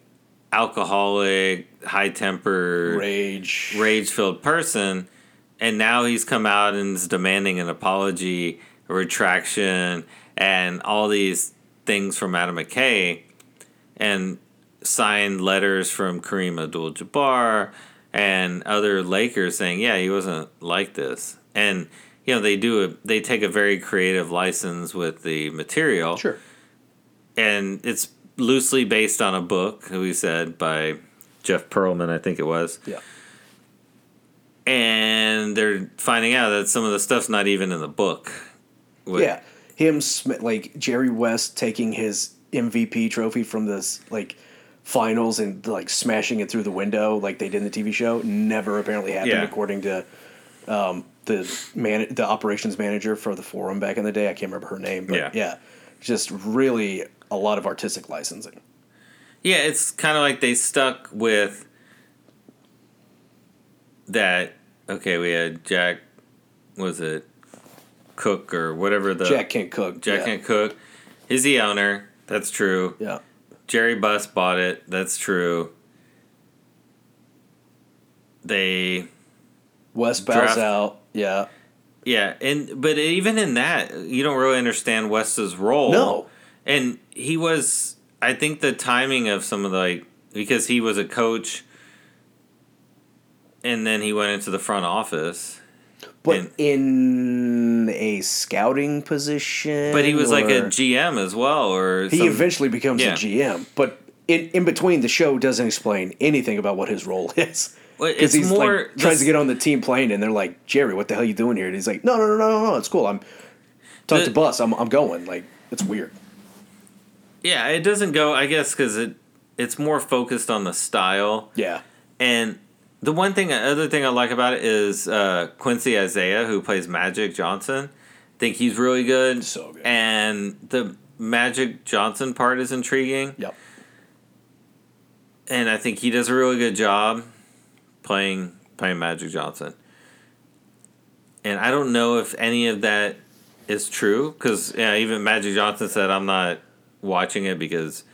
Speaker 2: alcoholic, high tempered,
Speaker 1: Rage.
Speaker 2: rage filled person, and now he's come out and is demanding an apology, a retraction, and all these things from Adam McKay, and signed letters from Kareem Abdul-Jabbar and other Lakers saying, yeah, he wasn't like this, and you know they do a, they take a very creative license with the material
Speaker 1: Sure.
Speaker 2: and it's loosely based on a book we said by Jeff Pearlman, I think it was.
Speaker 1: Yeah.
Speaker 2: And they're finding out that some of the stuff's not even in the book. What-
Speaker 1: Yeah. Him like Jerry West taking his MVP trophy from this like finals and like smashing it through the window like they did in the TV show never apparently happened
Speaker 2: Yeah.
Speaker 1: according to um, the man the operations manager for the forum back in the day. I can't remember her name, but
Speaker 2: Yeah.
Speaker 1: yeah. Just really a lot of artistic licensing.
Speaker 2: Yeah, it's kind of like they stuck with that. Okay, we had Jack, was it Cooke or whatever the
Speaker 1: Jack can't cook.
Speaker 2: Jack
Speaker 1: yeah.
Speaker 2: Kent Cooke. He's the owner. That's true.
Speaker 1: Yeah.
Speaker 2: Jerry Buss bought it. That's true. They
Speaker 1: West bows
Speaker 2: Draft-
Speaker 1: out. Yeah.
Speaker 2: Yeah, and but even in that, you don't really understand West's role.
Speaker 1: No.
Speaker 2: and he was. I think the timing of some of the like because he was a coach, and then he went into the front office.
Speaker 1: But
Speaker 2: And-
Speaker 1: in a scouting position.
Speaker 2: But he was like a GM as well, or
Speaker 1: He
Speaker 2: some-
Speaker 1: eventually becomes
Speaker 2: Yeah.
Speaker 1: a GM, but in, in between, the show doesn't explain anything about what his role is. Because he's
Speaker 2: more
Speaker 1: like tries to get on the team plane, and they're like, "Jerry, what the hell are you doing here?" And he's like, "No, no, no, no, no, no, it's cool. I'm talk
Speaker 2: The-
Speaker 1: to Buss. I'm I'm going. Like it's weird."
Speaker 2: Yeah, it doesn't go. I guess because it it's more focused on the style.
Speaker 1: Yeah,
Speaker 2: And the one thing, other thing I like about it is uh, Quincy Isaiah, who plays Magic Johnson. think he's really good.
Speaker 1: So good.
Speaker 2: And the Magic Johnson part is intriguing,
Speaker 1: yep.
Speaker 2: and I think he does a really good job playing playing Magic Johnson. And I don't know if any of that is true because yeah, even Magic Johnson said I'm not watching it because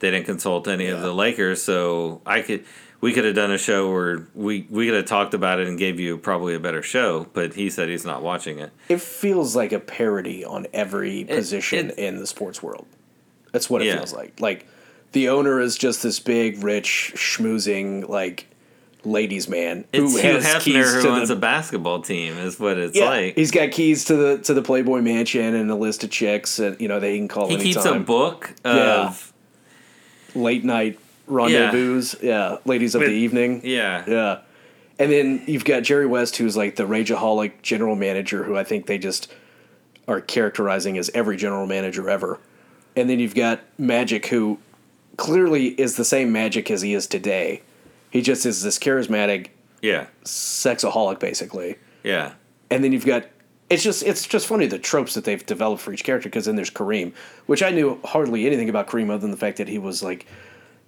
Speaker 2: they didn't consult any of the Lakers. So I could we could have done a show where we we could have talked about it and gave you probably a better show. But he said he's not watching it.
Speaker 1: It feels like a parody on every position
Speaker 2: it-
Speaker 1: in the sports world. That's what it
Speaker 2: Yeah.
Speaker 1: feels like. Like the owner is just this big, rich, schmoozing, like ladies' man
Speaker 2: It's
Speaker 1: who has
Speaker 2: Hefner
Speaker 1: keys
Speaker 2: who
Speaker 1: to
Speaker 2: owns
Speaker 1: the
Speaker 2: a basketball team, is what it's
Speaker 1: yeah,
Speaker 2: like.
Speaker 1: he's got keys to the to the Playboy Mansion and a list of chicks that you know they can call
Speaker 2: He keeps a
Speaker 1: anytime.
Speaker 2: book of
Speaker 1: Late night rendezvous, yeah. ladies of
Speaker 2: With-
Speaker 1: the evening,
Speaker 2: yeah.
Speaker 1: yeah. And then you've got Jerry West, who's like the rageaholic general manager, who I think they just are characterizing as every general manager ever. And then you've got Magic, who clearly is the same Magic as he is today. He just is this charismatic
Speaker 2: yeah,
Speaker 1: sexaholic, basically.
Speaker 2: yeah.
Speaker 1: And then you've got it's just it's just funny the tropes that they've developed for each character. Because then there's Kareem, which I knew hardly anything about Kareem other than the fact that he was like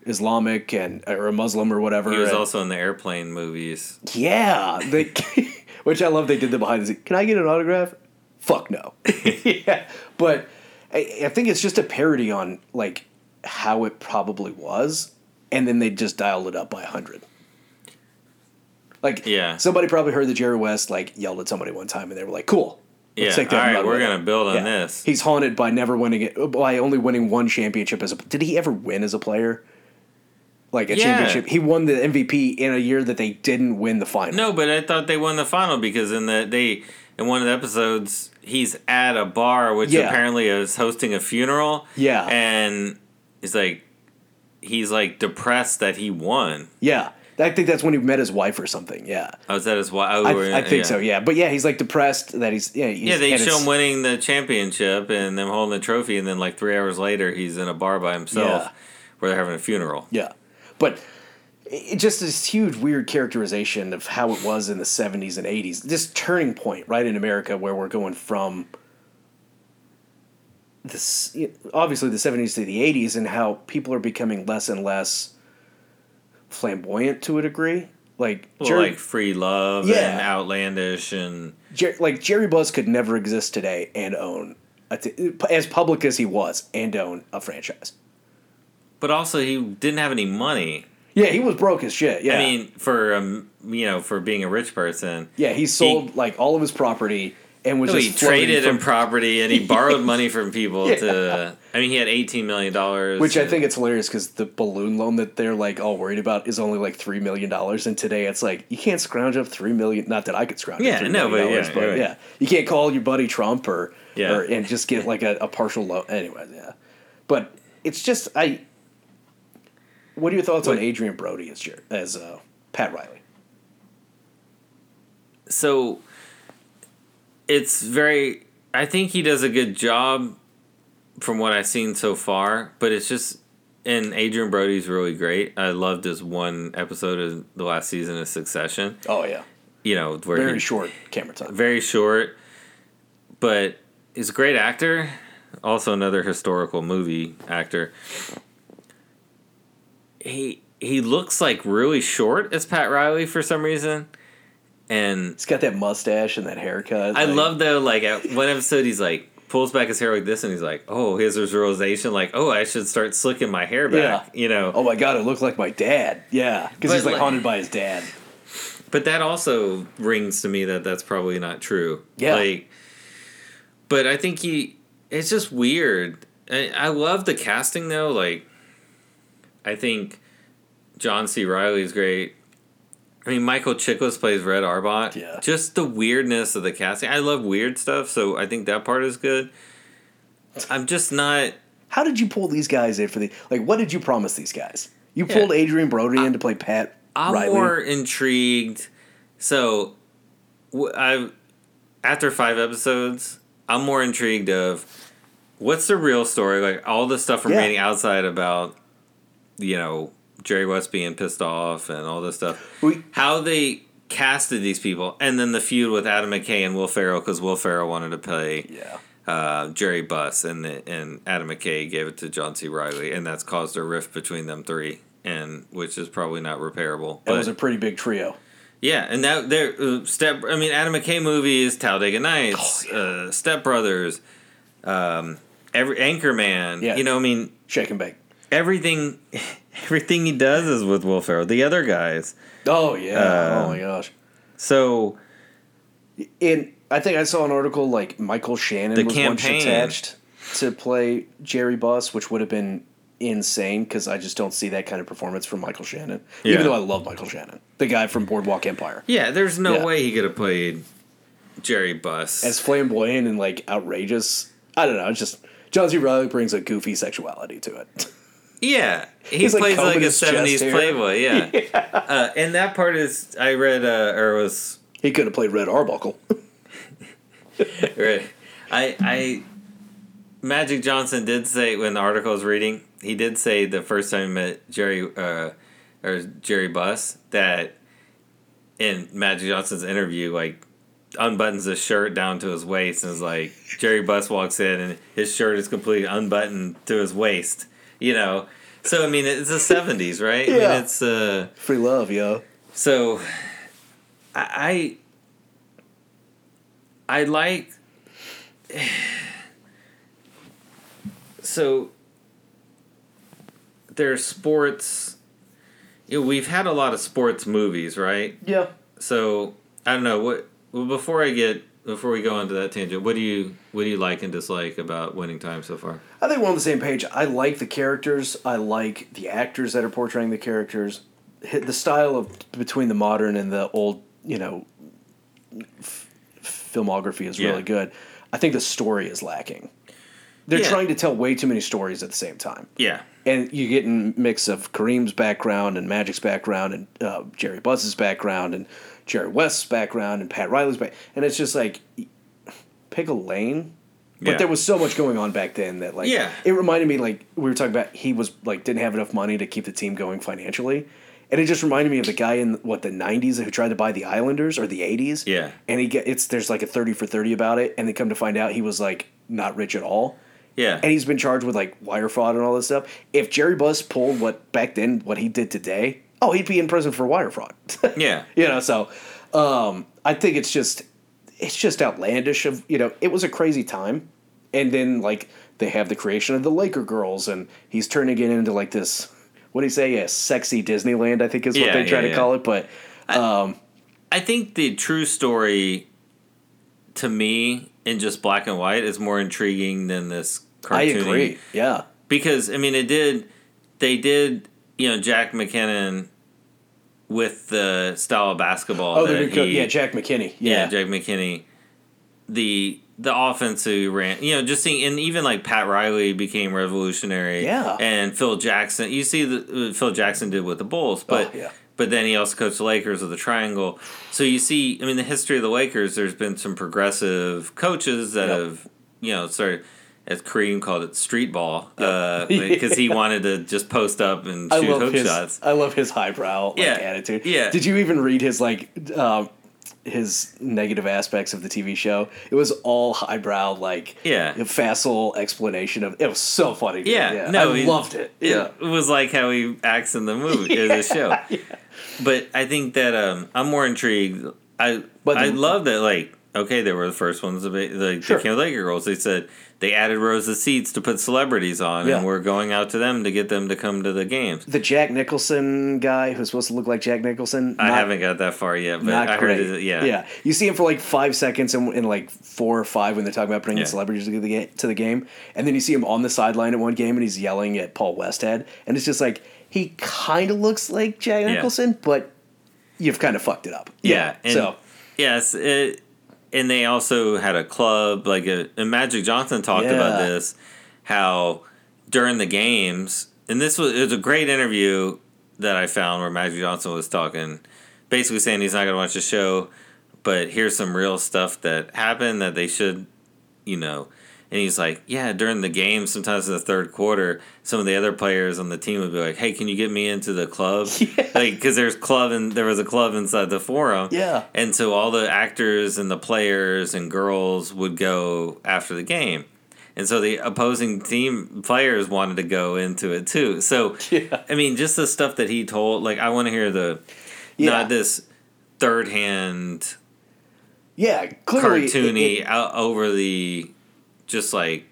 Speaker 1: Islamic and or a Muslim or whatever.
Speaker 2: He was
Speaker 1: and-
Speaker 2: also in the airplane movies.
Speaker 1: yeah, they, which I love. They did the behind the scenes. Can I get an autograph? Fuck no. yeah, but I, I think it's just a parody on like how it probably was, and then they just dialed it up by a hundred. Like,
Speaker 2: Yeah.
Speaker 1: somebody probably heard that Jerry West like yelled at somebody one time, and they were like, "Cool,
Speaker 2: Yeah,
Speaker 1: let's take
Speaker 2: all
Speaker 1: that." and
Speaker 2: we're gonna build on
Speaker 1: Yeah.
Speaker 2: this.
Speaker 1: He's haunted by never winning it, by only winning one championship as a. Did he ever win as a player? Like a
Speaker 2: Yeah.
Speaker 1: championship, he won the MVP in a year that they didn't win the final.
Speaker 2: No, but I thought they won the final because in the they in one of the episodes he's at a bar which
Speaker 1: Yeah.
Speaker 2: apparently is hosting a funeral.
Speaker 1: Yeah.
Speaker 2: and he's like he's like depressed that he won.
Speaker 1: Yeah, I think that's when he met his wife or something. Yeah,
Speaker 2: Oh, is that his wife?
Speaker 1: Oh, I, I think so. Yeah, but yeah, he's like depressed that he's yeah. He's,
Speaker 2: Yeah, they show him winning the championship and them holding the trophy, and then like three hours later, he's in a bar by himself
Speaker 1: Yeah.
Speaker 2: where they're having a funeral.
Speaker 1: Yeah, but it just this huge weird characterization of how it was in the seventies and eighties. This turning point right in America where we're going from this obviously the seventies to the eighties and how people are becoming less and less flamboyant to a degree. Like
Speaker 2: Well,
Speaker 1: Jerry,
Speaker 2: like free love
Speaker 1: Yeah.
Speaker 2: and outlandish and
Speaker 1: Jer- like Jerry Buss could never exist today and own a t- as public as he was and own a franchise.
Speaker 2: But also he didn't have any money.
Speaker 1: Yeah, he was broke as shit. Yeah,
Speaker 2: I mean, for um, you know, for being a rich person,
Speaker 1: yeah, he sold like all of his property and was
Speaker 2: No, he traded
Speaker 1: from-
Speaker 2: in property and he borrowed money from people
Speaker 1: Yeah.
Speaker 2: to. I mean, he had eighteen million dollars,
Speaker 1: Which I think it's hilarious because the balloon loan that they're like all worried about is only like three million dollars, and today it's like you can't scrounge up three million. Not that I could scrounge
Speaker 2: Yeah,
Speaker 1: up three
Speaker 2: no,
Speaker 1: million
Speaker 2: but yeah,
Speaker 1: but
Speaker 2: right.
Speaker 1: yeah, you can't call your buddy Trump or
Speaker 2: Yeah.
Speaker 1: or and just get like a, a partial loan. Anyway, yeah, but it's just I. What are your thoughts on Adrien Brody as as uh, Pat Riley?
Speaker 2: so it's very i think he does a good job from what i've seen so far but it's just and adrien brody's really great. I loved his one episode of the last season of succession.
Speaker 1: Oh yeah,
Speaker 2: you know where
Speaker 1: very
Speaker 2: he,
Speaker 1: short camera time.
Speaker 2: very short but he's a great actor. Also another historical movie actor he he looks like really short as pat riley for some reason and
Speaker 1: He's got that mustache and that haircut.
Speaker 2: I
Speaker 1: like-
Speaker 2: love though, like at one episode, he's like pulls back his hair like this, and he's like, "Oh, his realization, like, oh, I should start slicking my hair back," Yeah. you know.
Speaker 1: Oh my god, it looked like my dad. Yeah, because he's like
Speaker 2: like-
Speaker 1: haunted by his dad.
Speaker 2: But that also rings to me that that's probably not true.
Speaker 1: Yeah.
Speaker 2: Like, but I think he, it's just weird. I, I love the casting though. Like, I think John C. Reilly is great. I mean, Michael Chiklis plays Red Auerbach.
Speaker 1: Yeah.
Speaker 2: Just the weirdness of the casting. I love weird stuff, so I think that part is good. I'm just not.
Speaker 1: How did you pull these guys in for the like? What did you promise these guys? You pulled Adrien Brody in to play Pat
Speaker 2: I'm
Speaker 1: Riley.
Speaker 2: more intrigued. So, I've after five episodes, I'm more intrigued of what's the real story, like all the stuff remaining outside about, you know, Jerry West being pissed off and all this stuff.
Speaker 1: We-
Speaker 2: How they casted these people, and then the feud with Adam McKay and Will Ferrell because Will Ferrell wanted to play
Speaker 1: yeah,
Speaker 2: uh, Jerry Buss, and the, and Adam McKay gave it to John C. Reilly, and that's caused a rift between them three, and which is probably not repairable. But
Speaker 1: was a pretty big trio.
Speaker 2: yeah, and that there uh, step. I mean, Adam McKay movies, Talladega Nights,
Speaker 1: Oh,
Speaker 2: uh, Step Brothers, um, every Anchorman.
Speaker 1: Yeah.
Speaker 2: you know, I mean,
Speaker 1: Shake and bake.
Speaker 2: Everything, everything he does is with Will Ferrell. The other guys,
Speaker 1: Oh yeah. Oh uh, my gosh.
Speaker 2: so
Speaker 1: In I think I saw an article like Michael Shannon
Speaker 2: The
Speaker 1: was
Speaker 2: campaign.
Speaker 1: once attached to play Jerry Buss, which would have been insane because I just don't see that kind of performance from Michael Shannon.
Speaker 2: Yeah.
Speaker 1: Even though I love Michael Shannon, the guy from Boardwalk Empire,
Speaker 2: Yeah, there's no
Speaker 1: Yeah.
Speaker 2: way he could have played Jerry Buss.
Speaker 1: as flamboyant and like outrageous. I don't know. It's just John C. Reilly brings a goofy sexuality to it.
Speaker 2: yeah, he
Speaker 1: He's,
Speaker 2: plays like,
Speaker 1: combing
Speaker 2: a '70s
Speaker 1: hair.
Speaker 2: playboy. Yeah, Uh, and that part is I read uh, or was
Speaker 1: he could have played Red Arbuckle.
Speaker 2: Right. I I Magic Johnson did say when the article I was reading, he did say the first time he met Jerry uh, or Jerry Buss that in Magic Johnson's interview, like unbuttons his shirt down to his waist and is like Jerry Buss walks in and his shirt is completely unbuttoned to his waist. You know. So I mean it's the seventies, right? I
Speaker 1: Yeah.
Speaker 2: mean it's uh
Speaker 1: Free love, yo.
Speaker 2: so I I, I like so there's sports you know, we've had a lot of sports movies, right?
Speaker 1: Yeah.
Speaker 2: So I don't know what well before I get before we go into that tangent, what do you what do you like and dislike about winning time so far?
Speaker 1: I think we're on the same page. I like the characters. I like the actors that are portraying the characters. The style of between the modern and the old, you know, f- filmography is
Speaker 2: Yeah.
Speaker 1: really good. I think the story is lacking. They're
Speaker 2: Yeah.
Speaker 1: trying to tell way too many stories at the same time,
Speaker 2: Yeah.
Speaker 1: and you get a mix of Kareem's background and Magic's background and uh, Jerry Buss's background and Jerry West's background and Pat Riley's back, and it's just like pick a lane. But
Speaker 2: Yeah.
Speaker 1: there was so much going on back then that like
Speaker 2: Yeah.
Speaker 1: it reminded me like we were talking about he was like didn't have enough money to keep the team going financially. And it just reminded me of the guy in what the '90s who tried to buy the Islanders or the '80s.
Speaker 2: Yeah.
Speaker 1: and he get it's there's like a thirty for thirty about it, and they come to find out he was like not rich at all,
Speaker 2: Yeah.
Speaker 1: and he's been charged with like wire fraud and all this stuff. If Jerry Buss pulled what back then what he did today, oh, he'd be in prison for wire fraud.
Speaker 2: yeah.
Speaker 1: you know, so um, I think it's just it's just outlandish. Of you know, it was a crazy time, and then like they have the creation of the Laker girls, and he's turning it into like this. What do you say? A sexy Disneyland, I think is what
Speaker 2: Yeah,
Speaker 1: they try
Speaker 2: yeah,
Speaker 1: to call it. But um,
Speaker 2: I think the true story to me in just black and white is more intriguing than this cartoony.
Speaker 1: I agree. Yeah,
Speaker 2: Because I mean it did they did, you know, Jack McKinnon with the style of basketball
Speaker 1: Oh,
Speaker 2: that
Speaker 1: the new co-
Speaker 2: he-
Speaker 1: yeah, Jack McKinney.
Speaker 2: yeah,
Speaker 1: Yeah,
Speaker 2: Jack McKinney. The the offense who ran, you know, just seeing, and even like Pat Riley became revolutionary.
Speaker 1: Yeah.
Speaker 2: and Phil Jackson. You see the uh, Phil Jackson did with the Bulls, but
Speaker 1: Oh, yeah.
Speaker 2: but then he also coached the Lakers with the Triangle. So you see, I mean, the history of the Lakers. There's been some progressive coaches that
Speaker 1: Yep.
Speaker 2: have, you know, started. As Kareem called it, street ball, uh, because he wanted to just post up and
Speaker 1: I
Speaker 2: shoot hook
Speaker 1: his.
Speaker 2: shots.
Speaker 1: I love his highbrow like,
Speaker 2: Yeah,
Speaker 1: attitude.
Speaker 2: yeah.
Speaker 1: Did you even read his like? Um, his negative aspects of the TV show. It was all highbrow, like
Speaker 2: Yeah.
Speaker 1: facile explanation of. It was so funny. dude.
Speaker 2: Yeah, no,
Speaker 1: I
Speaker 2: he-
Speaker 1: loved it. Yeah,
Speaker 2: It was like how he acts in the movie, in the show. But I think that um, I'm more intrigued. I
Speaker 1: But
Speaker 2: I
Speaker 1: the-
Speaker 2: love that. Like, okay, they were the first ones to be like
Speaker 1: Sure.
Speaker 2: the King of Laker girls. They said they added rows of seats to put celebrities on,
Speaker 1: Yeah.
Speaker 2: and we're going out to them to get them to come to the games.
Speaker 1: the Jack Nicholson guy who's supposed to look like Jack Nicholson.
Speaker 2: I haven't got that far yet, but
Speaker 1: Not
Speaker 2: I
Speaker 1: great.
Speaker 2: heard it. Yeah,
Speaker 1: yeah. You see him for like five seconds in, in like four or five when they're talking about bringing
Speaker 2: Yeah.
Speaker 1: celebrities to the game, to the game, and then you see him on the sideline at one game and he's yelling at Paul Westhead, and it's just like he kind of looks like Jack
Speaker 2: Yeah.
Speaker 1: Nicholson, but you've kind of fucked it up.
Speaker 2: Yeah, and-
Speaker 1: so
Speaker 2: Yes, it, and they also had a club like a, and Magic Johnson talked
Speaker 1: Yeah.
Speaker 2: about this how during the games, and this was it was a great interview that I found where Magic Johnson was talking, basically saying he's not going to watch the show, but here's some real stuff that happened that they should, you know. And he's like, yeah, during the game, sometimes in the third quarter, some of the other players on the team would be like, hey, can you get me into the club? Like, because there's club and there was a club inside the forum.
Speaker 1: Yeah.
Speaker 2: And so all the actors and the players and girls would go after the game. And so the opposing team players wanted to go into it too. So,
Speaker 1: Yeah.
Speaker 2: I mean, just the stuff that he told, like, I want to hear the,
Speaker 1: Yeah.
Speaker 2: not this third hand
Speaker 1: yeah, clearly it-
Speaker 2: cartoony
Speaker 1: it-
Speaker 2: out over the, just like,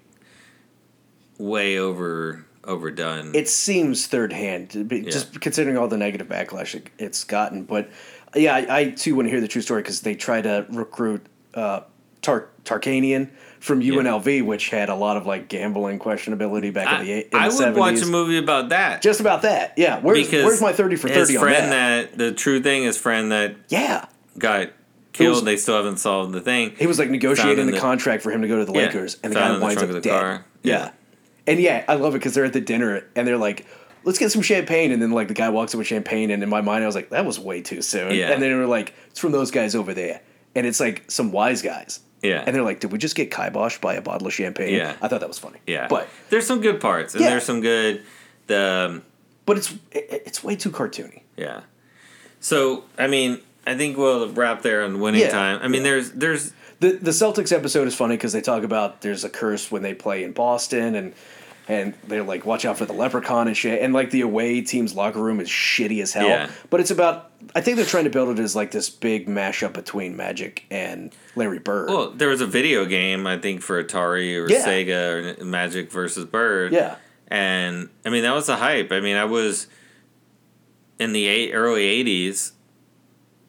Speaker 2: way over overdone.
Speaker 1: it seems third hand, just considering all the negative backlash it, it's gotten. But yeah, I, I too want to hear the true story because they try to recruit uh, Tar- Tarkanian from UNLV, which had a lot of like gambling questionability back in the
Speaker 2: I,
Speaker 1: eight- in
Speaker 2: I
Speaker 1: the
Speaker 2: would
Speaker 1: 70s.
Speaker 2: watch a movie about that.
Speaker 1: Just about that, yeah. Where's Where's my thirty for
Speaker 2: his
Speaker 1: thirty on
Speaker 2: friend
Speaker 1: that?
Speaker 2: that? The true thing is friend that
Speaker 1: Yeah,
Speaker 2: got killed.
Speaker 1: was-
Speaker 2: they still haven't solved the thing.
Speaker 1: he was like negotiating the,
Speaker 2: the-
Speaker 1: contract for him to go to the
Speaker 2: Yeah,
Speaker 1: Lakers, and the guy
Speaker 2: in the
Speaker 1: winds
Speaker 2: trunk
Speaker 1: up
Speaker 2: the
Speaker 1: dead.
Speaker 2: car.
Speaker 1: Yeah.
Speaker 2: Yeah.
Speaker 1: and yeah, I love it because they're at the dinner and they're like. Let's get some champagne, and then like the guy walks up with champagne, and in my mind I was like, "That was way too soon."
Speaker 2: Yeah.
Speaker 1: And then they were like, "It's from those guys over there," and it's like some wise guys.
Speaker 2: Yeah.
Speaker 1: And they're like, "Did we just get kiboshed by a bottle of champagne?"
Speaker 2: Yeah.
Speaker 1: I thought that was funny.
Speaker 2: Yeah,
Speaker 1: but
Speaker 2: there's some good parts, and
Speaker 1: Yeah.
Speaker 2: there's some good. The um,
Speaker 1: but it's it, it's way too cartoony.
Speaker 2: yeah. So I mean, I think we'll wrap there on winning
Speaker 1: Yeah.
Speaker 2: time. I mean, there's there's
Speaker 1: The the Celtics episode is funny because they talk about there's a curse when they play in Boston and and they're like watch out for the leprechaun and shit and like the away team's locker room is shitty as hell.
Speaker 2: Yeah.
Speaker 1: But it's about I think they're trying to build it as like this big mashup between Magic and Larry Bird.
Speaker 2: well, there was a video game I think for Atari or
Speaker 1: Yeah.
Speaker 2: Sega or Magic versus Bird.
Speaker 1: yeah.
Speaker 2: and I mean that was the hype. I mean, I was in the eight, early '80s.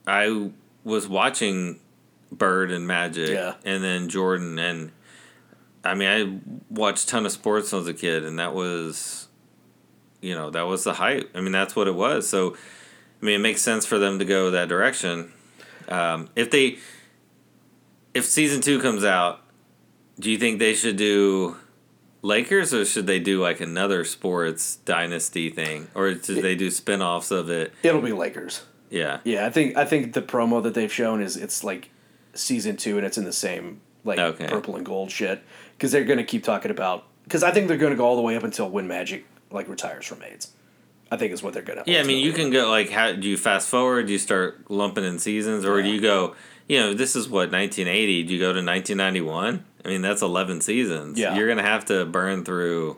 Speaker 2: I was watching Bird and Magic,
Speaker 1: Yeah.
Speaker 2: and then Jordan, and I mean, I watched a ton of sports when I was a kid, and that was, you know, that was the hype. I mean, that's what it was. So, I mean, it makes sense for them to go that direction. Um, if they, if season two comes out, do you think they should do Lakers or should they do like another sports dynasty thing, or should they do spin-offs of it?
Speaker 1: It'll be Lakers.
Speaker 2: Yeah,
Speaker 1: Yeah, I think I think the promo that they've shown is it's like season two and it's in the same like
Speaker 2: Okay.
Speaker 1: purple and gold shit because they're gonna keep talking about because I think they're gonna go all the way up until when Magic like retires from AIDS. I think is what they're gonna.
Speaker 2: yeah. I mean, you can go like, how do you fast forward? Do you start lumping in seasons, or do you go? You know, this is what 1980. Do you go to 1991? I mean, that's 11 seasons.
Speaker 1: Yeah.
Speaker 2: you're gonna have to burn through.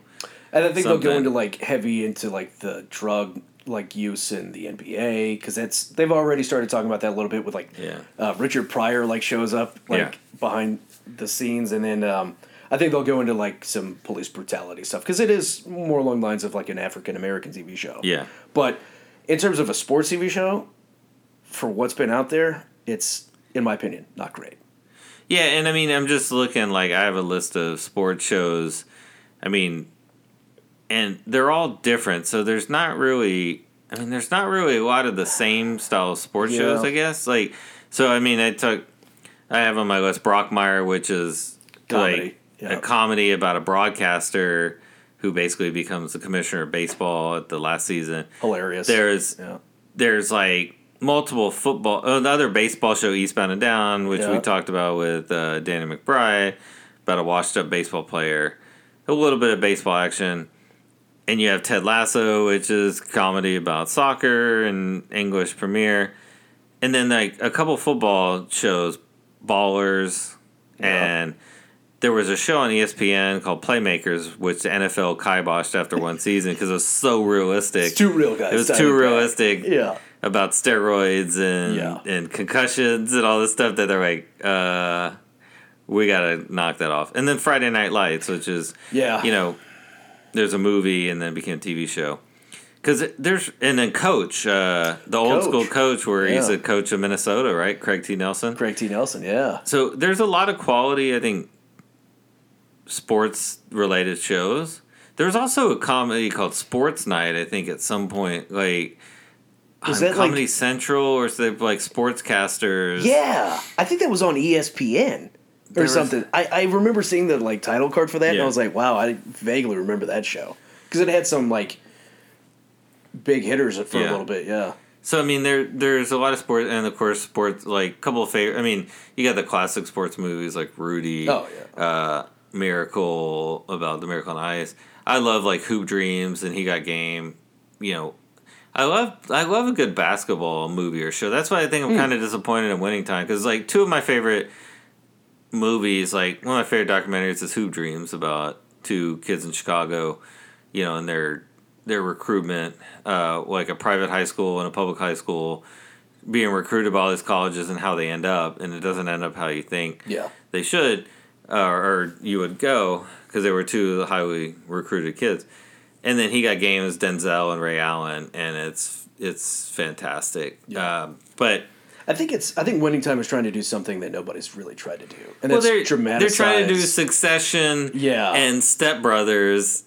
Speaker 1: And I think they'll go into like heavy into like the drug like use in the NBA because that's they've already started talking about that a little bit with like
Speaker 2: Yeah.
Speaker 1: uh, Richard Pryor like shows up like
Speaker 2: Yeah.
Speaker 1: behind the scenes and then um, I think they'll go into like some police brutality stuff because it is more along the lines of like an African American TV show.
Speaker 2: Yeah,
Speaker 1: But in terms of a sports TV show, for what's been out there, it's in my opinion not great.
Speaker 2: Yeah, and I mean, I'm just looking like I have a list of sports shows. I mean, and they're all different. So there's not really, I mean, there's not really a lot of the same style of sports
Speaker 1: Yeah.
Speaker 2: shows, I guess. Like, so I mean, I took, I have on my list Brockmire, which is
Speaker 1: Comedy,
Speaker 2: like
Speaker 1: yeah.
Speaker 2: a comedy about a broadcaster who basically becomes the commissioner of baseball at the last season.
Speaker 1: Hilarious.
Speaker 2: There's
Speaker 1: yeah.
Speaker 2: there's like multiple football oh, the other baseball show eastbound and down which we talked about with uh, danny mcbride about a washed up baseball player a little bit of baseball action and you have ted lasso which is comedy about soccer and english premier and then like a couple football shows ballers
Speaker 1: Yeah.
Speaker 2: and there was a show on espn called playmakers which the nfl kiboshed after one season because it was so realistic
Speaker 1: It's too real, guys.
Speaker 2: it was too
Speaker 1: back.
Speaker 2: realistic
Speaker 1: Yeah.
Speaker 2: about steroids and
Speaker 1: Yeah.
Speaker 2: and concussions and all this stuff that they're like, uh, we gotta knock that off. And then Friday Night Lights, which is
Speaker 1: Yeah.
Speaker 2: you know, there's a movie and then it became a TV show. Because there's and then Coach, uh, the old
Speaker 1: Coach.
Speaker 2: school Coach, where he's a coach of Minnesota, right? Craig T. Nelson.
Speaker 1: Craig T. Nelson, yeah.
Speaker 2: So there's a lot of quality, I think, sports related shows. There's also a comedy called Sports Night, I think, at some point, like
Speaker 1: Was that, like-
Speaker 2: Comedy Central or is like sportscasters.
Speaker 1: Yeah, I think that was on ESPN or
Speaker 2: was-
Speaker 1: something. I, I remember seeing the like title card for that, and I was like, wow, I vaguely remember that show because it had some like big hitters for a little bit. Yeah,
Speaker 2: So I mean, there there's a lot of sports, and of course, sports like a couple of favorite. I mean, you got the classic sports movies like Rudy.
Speaker 1: Oh, yeah.
Speaker 2: Uh, Miracle about the Miracle on Ice. I love like Hoop Dreams and He Got Game. You know, I love I love a good basketball movie or show. That's why I think I'm
Speaker 1: Hmm.
Speaker 2: kind of disappointed in Winning Time because like two of my favorite movies, like one of my favorite documentaries is Hoop Dreams about two kids in Chicago. You know, and their their recruitment, uh, like a private high school and a public high school, being recruited by all these colleges and how they end up, and it doesn't end up how you think
Speaker 1: yeah,
Speaker 2: they should, uh, or you would go because they were two highly recruited kids. And then he got games Denzel and Ray Allen, and it's it's fantastic.
Speaker 1: Yeah.
Speaker 2: Um, but
Speaker 1: I think it's. I think Winning Time is trying to do something that nobody's really tried to do, and
Speaker 2: Well,
Speaker 1: that's
Speaker 2: they're they're trying to do Succession,
Speaker 1: Yeah.
Speaker 2: and Step Brothers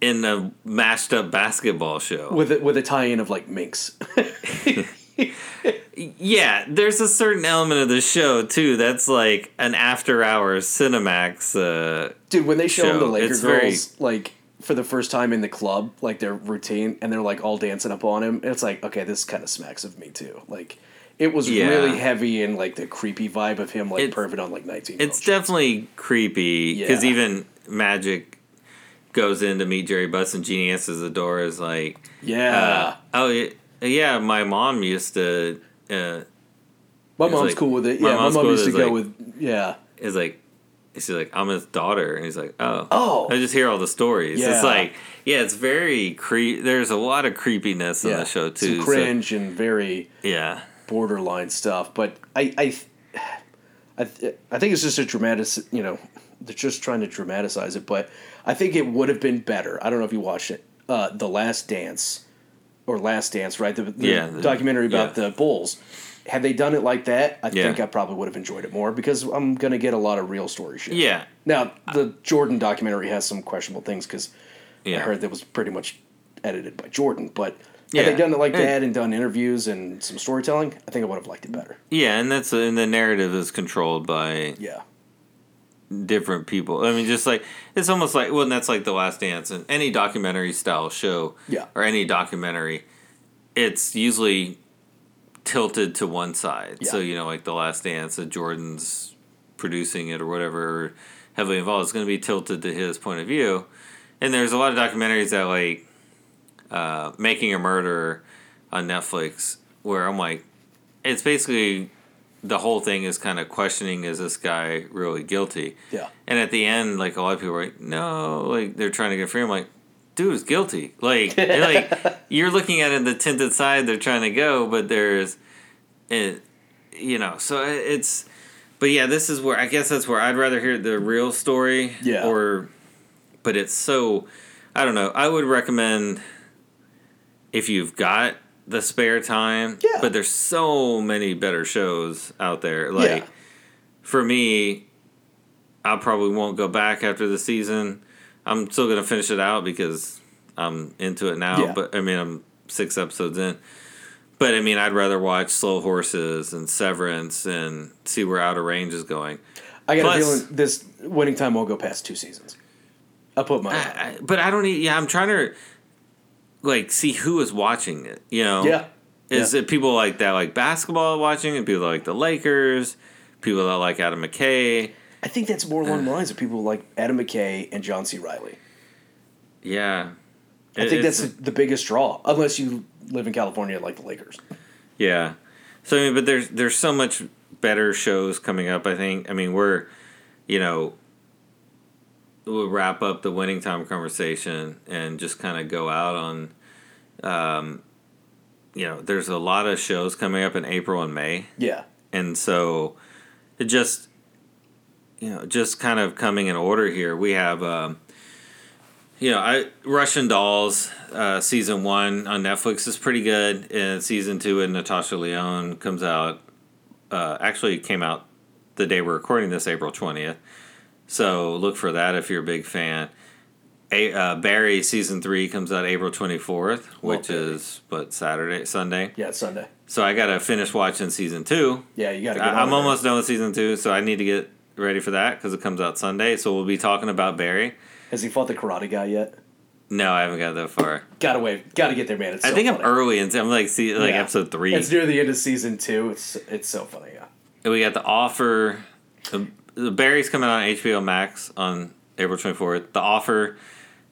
Speaker 2: in a mashed up basketball show.
Speaker 1: with it with a tie-in of like Minx.
Speaker 2: yeah, there's a certain element of the show too that's like an after hours Cinemax. Uh,
Speaker 1: Dude, when they show them the. Laker girls
Speaker 2: very-
Speaker 1: like for the first time in the club, like their routine, and they're like all dancing up on him, and it's like, okay, this kind of smacks of me too. Like, it was
Speaker 2: Yeah.
Speaker 1: really heavy in like the creepy vibe of him like perfect on like nineteen.
Speaker 2: it's definitely creepy because
Speaker 1: Yeah.
Speaker 2: even Magic goes in to meet Jerry Buss and Jeanie answers the door is like,
Speaker 1: yeah.
Speaker 2: uh, oh yeah, yeah, my mom used to. Uh,
Speaker 1: my mom's
Speaker 2: like-
Speaker 1: cool with it.
Speaker 2: my
Speaker 1: Yeah, my,
Speaker 2: mom's
Speaker 1: mom
Speaker 2: cool
Speaker 1: used to go
Speaker 2: like-
Speaker 1: with yeah.
Speaker 2: is like she's like I'm his daughter and he's like oh
Speaker 1: Oh.
Speaker 2: I just hear all the stories
Speaker 1: Yeah.
Speaker 2: it's like yeah it's very cre- there's a lot of creepiness in
Speaker 1: Yeah,
Speaker 2: the show too
Speaker 1: Some
Speaker 2: so-
Speaker 1: cringe and very
Speaker 2: yeah
Speaker 1: borderline stuff. But I, I, I, I think it's just a dramatic. You know, they're just trying to dramatize it. But I think it would have been better. I don't know if you watched it. Uh, the Last Dance, or Last Dance, right? The, the
Speaker 2: Yeah, the-
Speaker 1: documentary about
Speaker 2: yeah.
Speaker 1: the Bulls. Had they done it like that, I
Speaker 2: Yeah.
Speaker 1: think I probably would have enjoyed it more because I'm gonna get a lot of real story shit.
Speaker 2: yeah
Speaker 1: Now the Jordan documentary has some questionable things because I heard that was pretty much edited by Jordan. But
Speaker 2: Yeah.
Speaker 1: had they done it like that and done interviews and some storytelling, I think I would have liked it better.
Speaker 2: yeah and that's and the narrative is controlled by
Speaker 1: Yeah.
Speaker 2: different people I mean just like it's almost like well and that's like the Last Dance and any documentary style show
Speaker 1: Yeah.
Speaker 2: or any documentary it's usually tilted to one side.
Speaker 1: Yeah.
Speaker 2: So you know, like the Last Dance, that Jordan's producing it or whatever, heavily involved. It's going to be tilted to his point of view. And there's a lot of documentaries that like uh, Making a Murder on Netflix, where I'm like, it's basically the whole thing is kind of questioning is this guy really guilty?
Speaker 1: Yeah.
Speaker 2: And at the end, like a lot of people are like, no, like they're trying to get free. I'm like, dude is guilty. Like, like you're looking at it the tinted side they're trying to go, but there's, it, you know, so it's, but yeah, this is where I guess that's where I'd rather hear the real story.
Speaker 1: Yeah.
Speaker 2: Or, but it's so, I don't know. I would recommend if you've got the spare time.
Speaker 1: Yeah.
Speaker 2: But there's so many better shows out there. Like,
Speaker 1: yeah.
Speaker 2: for me, I probably won't go back after the season. I'm still gonna finish it out because I'm into it now.
Speaker 1: Yeah.
Speaker 2: But I mean, I'm six episodes in. But I mean, I'd rather watch Slow Horses and Severance and see where Outer Range is going.
Speaker 1: I got a
Speaker 2: Plus-
Speaker 1: feeling this winning time won't go past two seasons. I'll put my
Speaker 2: I, I, but I don't. Need, Yeah, I'm trying to like see who is watching it. You know,
Speaker 1: yeah.
Speaker 2: Is
Speaker 1: Yeah.
Speaker 2: it people like that like basketball watching it? People that like the Lakers, people that like Adam McKay.
Speaker 1: I think that's more along the uh. lines of people like Adam McKay and John C. Reilly.
Speaker 2: Yeah,
Speaker 1: I
Speaker 2: It-
Speaker 1: think that's the, the biggest draw, unless you live in California like the Lakers.
Speaker 2: Yeah. So I mean, but there's there's so much better shows coming up. I think. I mean, we're, you know, we'll wrap up the winning time conversation and just kind of go out on, um, you know, there's a lot of shows coming up in April and May,
Speaker 1: Yeah.
Speaker 2: and so it just, you know, just kind of coming in order here. We have. Um, you know, I Russian Dolls uh, season one on Netflix is pretty good, and season two in Natasha Lyonne comes out. Uh, actually, came out the day we're recording this, April twentieth. So look for that if you're a big fan. A, uh, Barry season three comes out April twenty fourth, which
Speaker 1: Barry.
Speaker 2: is but Saturday, Sunday.
Speaker 1: Yeah, it's Sunday.
Speaker 2: So I gotta finish watching season two.
Speaker 1: Yeah, you got to get
Speaker 2: I, I'm
Speaker 1: it.
Speaker 2: almost done with season two, so I need to get ready for that because it comes out Sunday. So we'll be talking about Barry.
Speaker 1: Has he fought the karate guy yet?
Speaker 2: No, I haven't got that far.
Speaker 1: Gotta wait. Gotta get there, man. It's
Speaker 2: I think
Speaker 1: funny.
Speaker 2: I'm early and I'm like see like
Speaker 1: Yeah.
Speaker 2: episode three.
Speaker 1: It's near the end of season two. It's it's so funny. Yeah.
Speaker 2: And we got the offer. The, the Barry's coming out on HBO Max on April 24th. The offer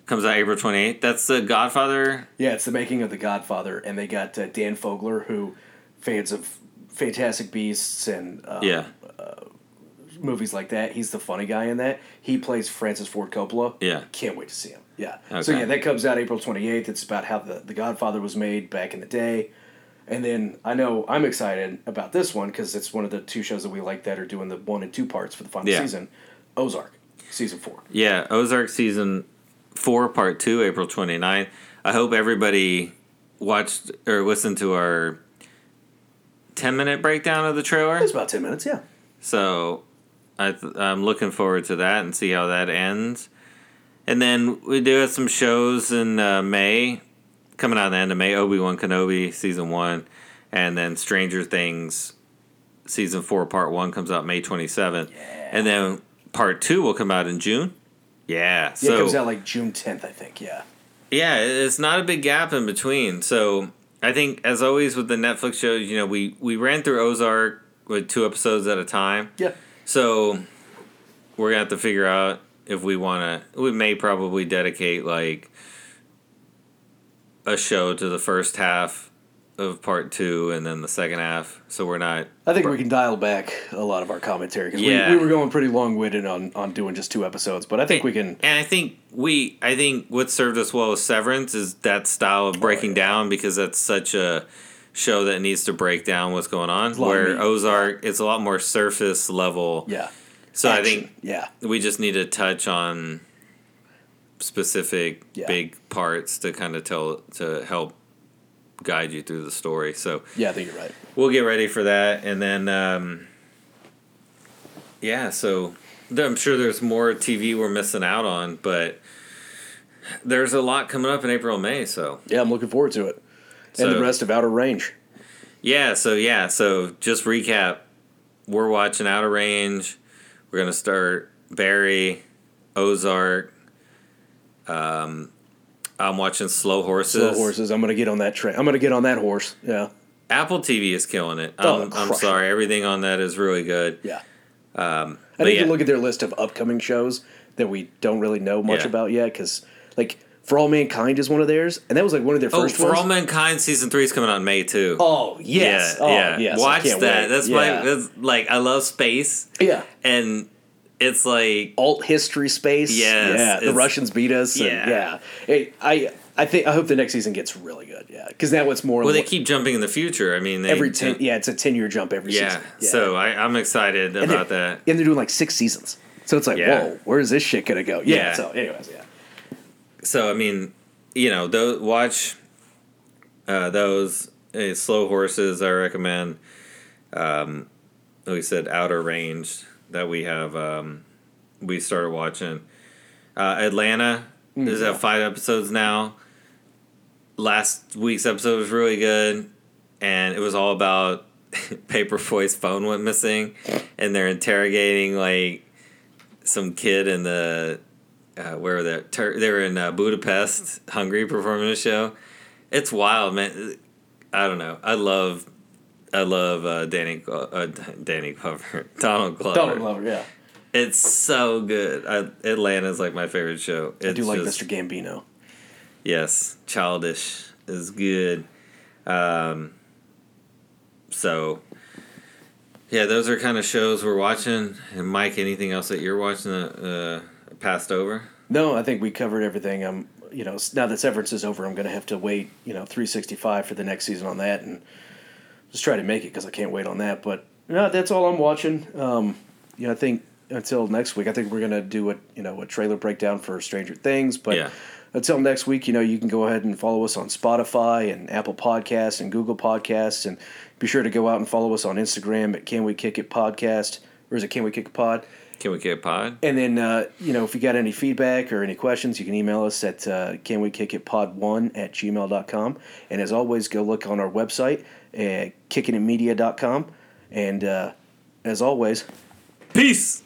Speaker 2: comes out April 28th. That's the Godfather.
Speaker 1: Yeah, it's the making of the Godfather, and they got uh, Dan Fogler, who fans of Fantastic Beasts and uh,
Speaker 2: Yeah,
Speaker 1: movies like that. He's the funny guy in that. He plays Francis Ford Coppola.
Speaker 2: Yeah.
Speaker 1: Can't wait to see him. Yeah. So yeah, that comes out April twenty eighth. It's about how the, the Godfather was made back in the day. And then I know I'm excited about this one because it's one of the two shows that we like that are doing the one and two parts for the final
Speaker 2: Yeah.
Speaker 1: season. Ozark, season four.
Speaker 2: yeah. Ozark season four, part two, April 29th. I hope everybody watched or listened to our ten minute breakdown of the trailer.
Speaker 1: It's about ten minutes. Yeah.
Speaker 2: So I th- I'm looking forward to that and see how that ends. And then we do have some shows in uh, May, coming out at the end of May. Obi Wan Kenobi season one, and then Stranger Things season four part one comes out May 27th, and then part two will come out in June. Yeah,
Speaker 1: Yeah,
Speaker 2: so
Speaker 1: it comes out like June tenth, I think. Yeah.
Speaker 2: yeah, it's not a big gap in between. So I think, as always with the Netflix shows, you know, we we ran through Ozark with two episodes at a time.
Speaker 1: Yeah.
Speaker 2: So we're gonna have to figure out if we want to. We may probably dedicate like a show to the first half of part two, and then the second half. So we're not.
Speaker 1: I think we can dial back a lot of our commentary because
Speaker 2: Yeah.
Speaker 1: we, we were going pretty long winded on, on doing just two episodes, but I think we can.
Speaker 2: And I think we. I think what served us well with Severance is that style of breaking oh, down because that's such a show that needs to break down what's going on.
Speaker 1: a lot of
Speaker 2: Where. Ozark, it's a lot more surface level.
Speaker 1: Yeah.
Speaker 2: So I think
Speaker 1: Yeah.
Speaker 2: we just need to touch on specific
Speaker 1: Yeah.
Speaker 2: big parts to kind of tell to help guide you through the story. So
Speaker 1: Yeah, I think you're right.
Speaker 2: we'll get ready for that, and then um, yeah. So I'm sure there's more TV we're missing out on, but there's a lot coming up in April and May. So
Speaker 1: Yeah, I'm looking forward to it. and the rest of Outer Range.
Speaker 2: yeah, so yeah, so just recap. We're watching Outer Range. We're gonna start Barry, Ozark. Um, I'm watching Slow Horses.
Speaker 1: Slow horses. I'm gonna get on that train. I'm gonna get on that horse. Yeah.
Speaker 2: Apple TV is killing it.
Speaker 1: Oh,
Speaker 2: I'm, I'm sorry, everything on that is really good.
Speaker 1: Yeah.
Speaker 2: Um,
Speaker 1: I need
Speaker 2: yeah,
Speaker 1: to look at their list of upcoming shows that we don't really know much
Speaker 2: Yeah.
Speaker 1: about yet because, like, For All Mankind is one of theirs, and that was like one of their
Speaker 2: oh,
Speaker 1: first
Speaker 2: For
Speaker 1: ones.
Speaker 2: All Mankind season three is coming out in May too.
Speaker 1: oh yes,
Speaker 2: yeah,
Speaker 1: oh,
Speaker 2: yeah.
Speaker 1: yes. I
Speaker 2: Watch
Speaker 1: can't
Speaker 2: that.
Speaker 1: wait.
Speaker 2: That's
Speaker 1: yeah.
Speaker 2: my. That's like I love space,
Speaker 1: yeah.
Speaker 2: and it's like
Speaker 1: alt history space.
Speaker 2: Yes,
Speaker 1: yeah. The Russians beat us. and-
Speaker 2: Yeah.
Speaker 1: yeah. Hey, I I think I hope the next season gets really good. Yeah, because now it's more
Speaker 2: well, they
Speaker 1: like
Speaker 2: keep jumping in the future. I mean, they,
Speaker 1: every ten. Yeah, it's a ten year jump every
Speaker 2: Yeah,
Speaker 1: season.
Speaker 2: Yeah, so I, I'm excited
Speaker 1: And
Speaker 2: about that.
Speaker 1: And they're doing like six seasons. So it's like,
Speaker 2: Yeah.
Speaker 1: whoa, where's this shit gonna go? Yeah.
Speaker 2: Yeah.
Speaker 1: So, anyways, yeah.
Speaker 2: So I mean, you know, those watch uh, those uh, slow horses. I recommend. Um, we said outer range that we have. Um, we started watching uh, Atlanta. There's
Speaker 1: yeah.
Speaker 2: at five episodes now. Last week's episode was really good, and it was all about Paper Boi's phone went missing, and they're interrogating like some kid in the uh, where were they? Tur- they were in uh, Budapest, Hungary, performing a show. It's wild, man. I don't know. I love, I love uh, Danny, uh, Danny Glover, Donald Glover.
Speaker 1: Donald Glover, yeah.
Speaker 2: It's so good. I, Atlanta's like my favorite show. It's
Speaker 1: I do like
Speaker 2: just-
Speaker 1: Mr. Gambino.
Speaker 2: Yes, childish is good. Um, so, yeah, those are kind of shows we're watching. And Mike, anything else that you're watching that uh, passed over?
Speaker 1: No, I think we covered everything. I'm, you know, now that Severance is over, I'm going to have to wait, you know, 365 for the next season on that and just try to make it because I can't wait on that. But no, that's all I'm watching. Um, you know, I think until next week, I think we're going to do a, you know, a trailer breakdown for Stranger Things. But
Speaker 2: Yeah.
Speaker 1: until next week, you know, you can go ahead and follow us on Spotify and Apple Podcasts and Google Podcasts. And be sure to go out and follow us on Instagram at Can We Kick It Podcast. Or is it Can We Kick It Pod?
Speaker 2: Can we get a pod?
Speaker 1: And then, uh, you know, if you got any feedback or any questions, you can email us at uh, can we kick it pod1 at gmail.com. And as always, go look on our website at kickingitmedia.com. And uh, as always,
Speaker 2: Peace.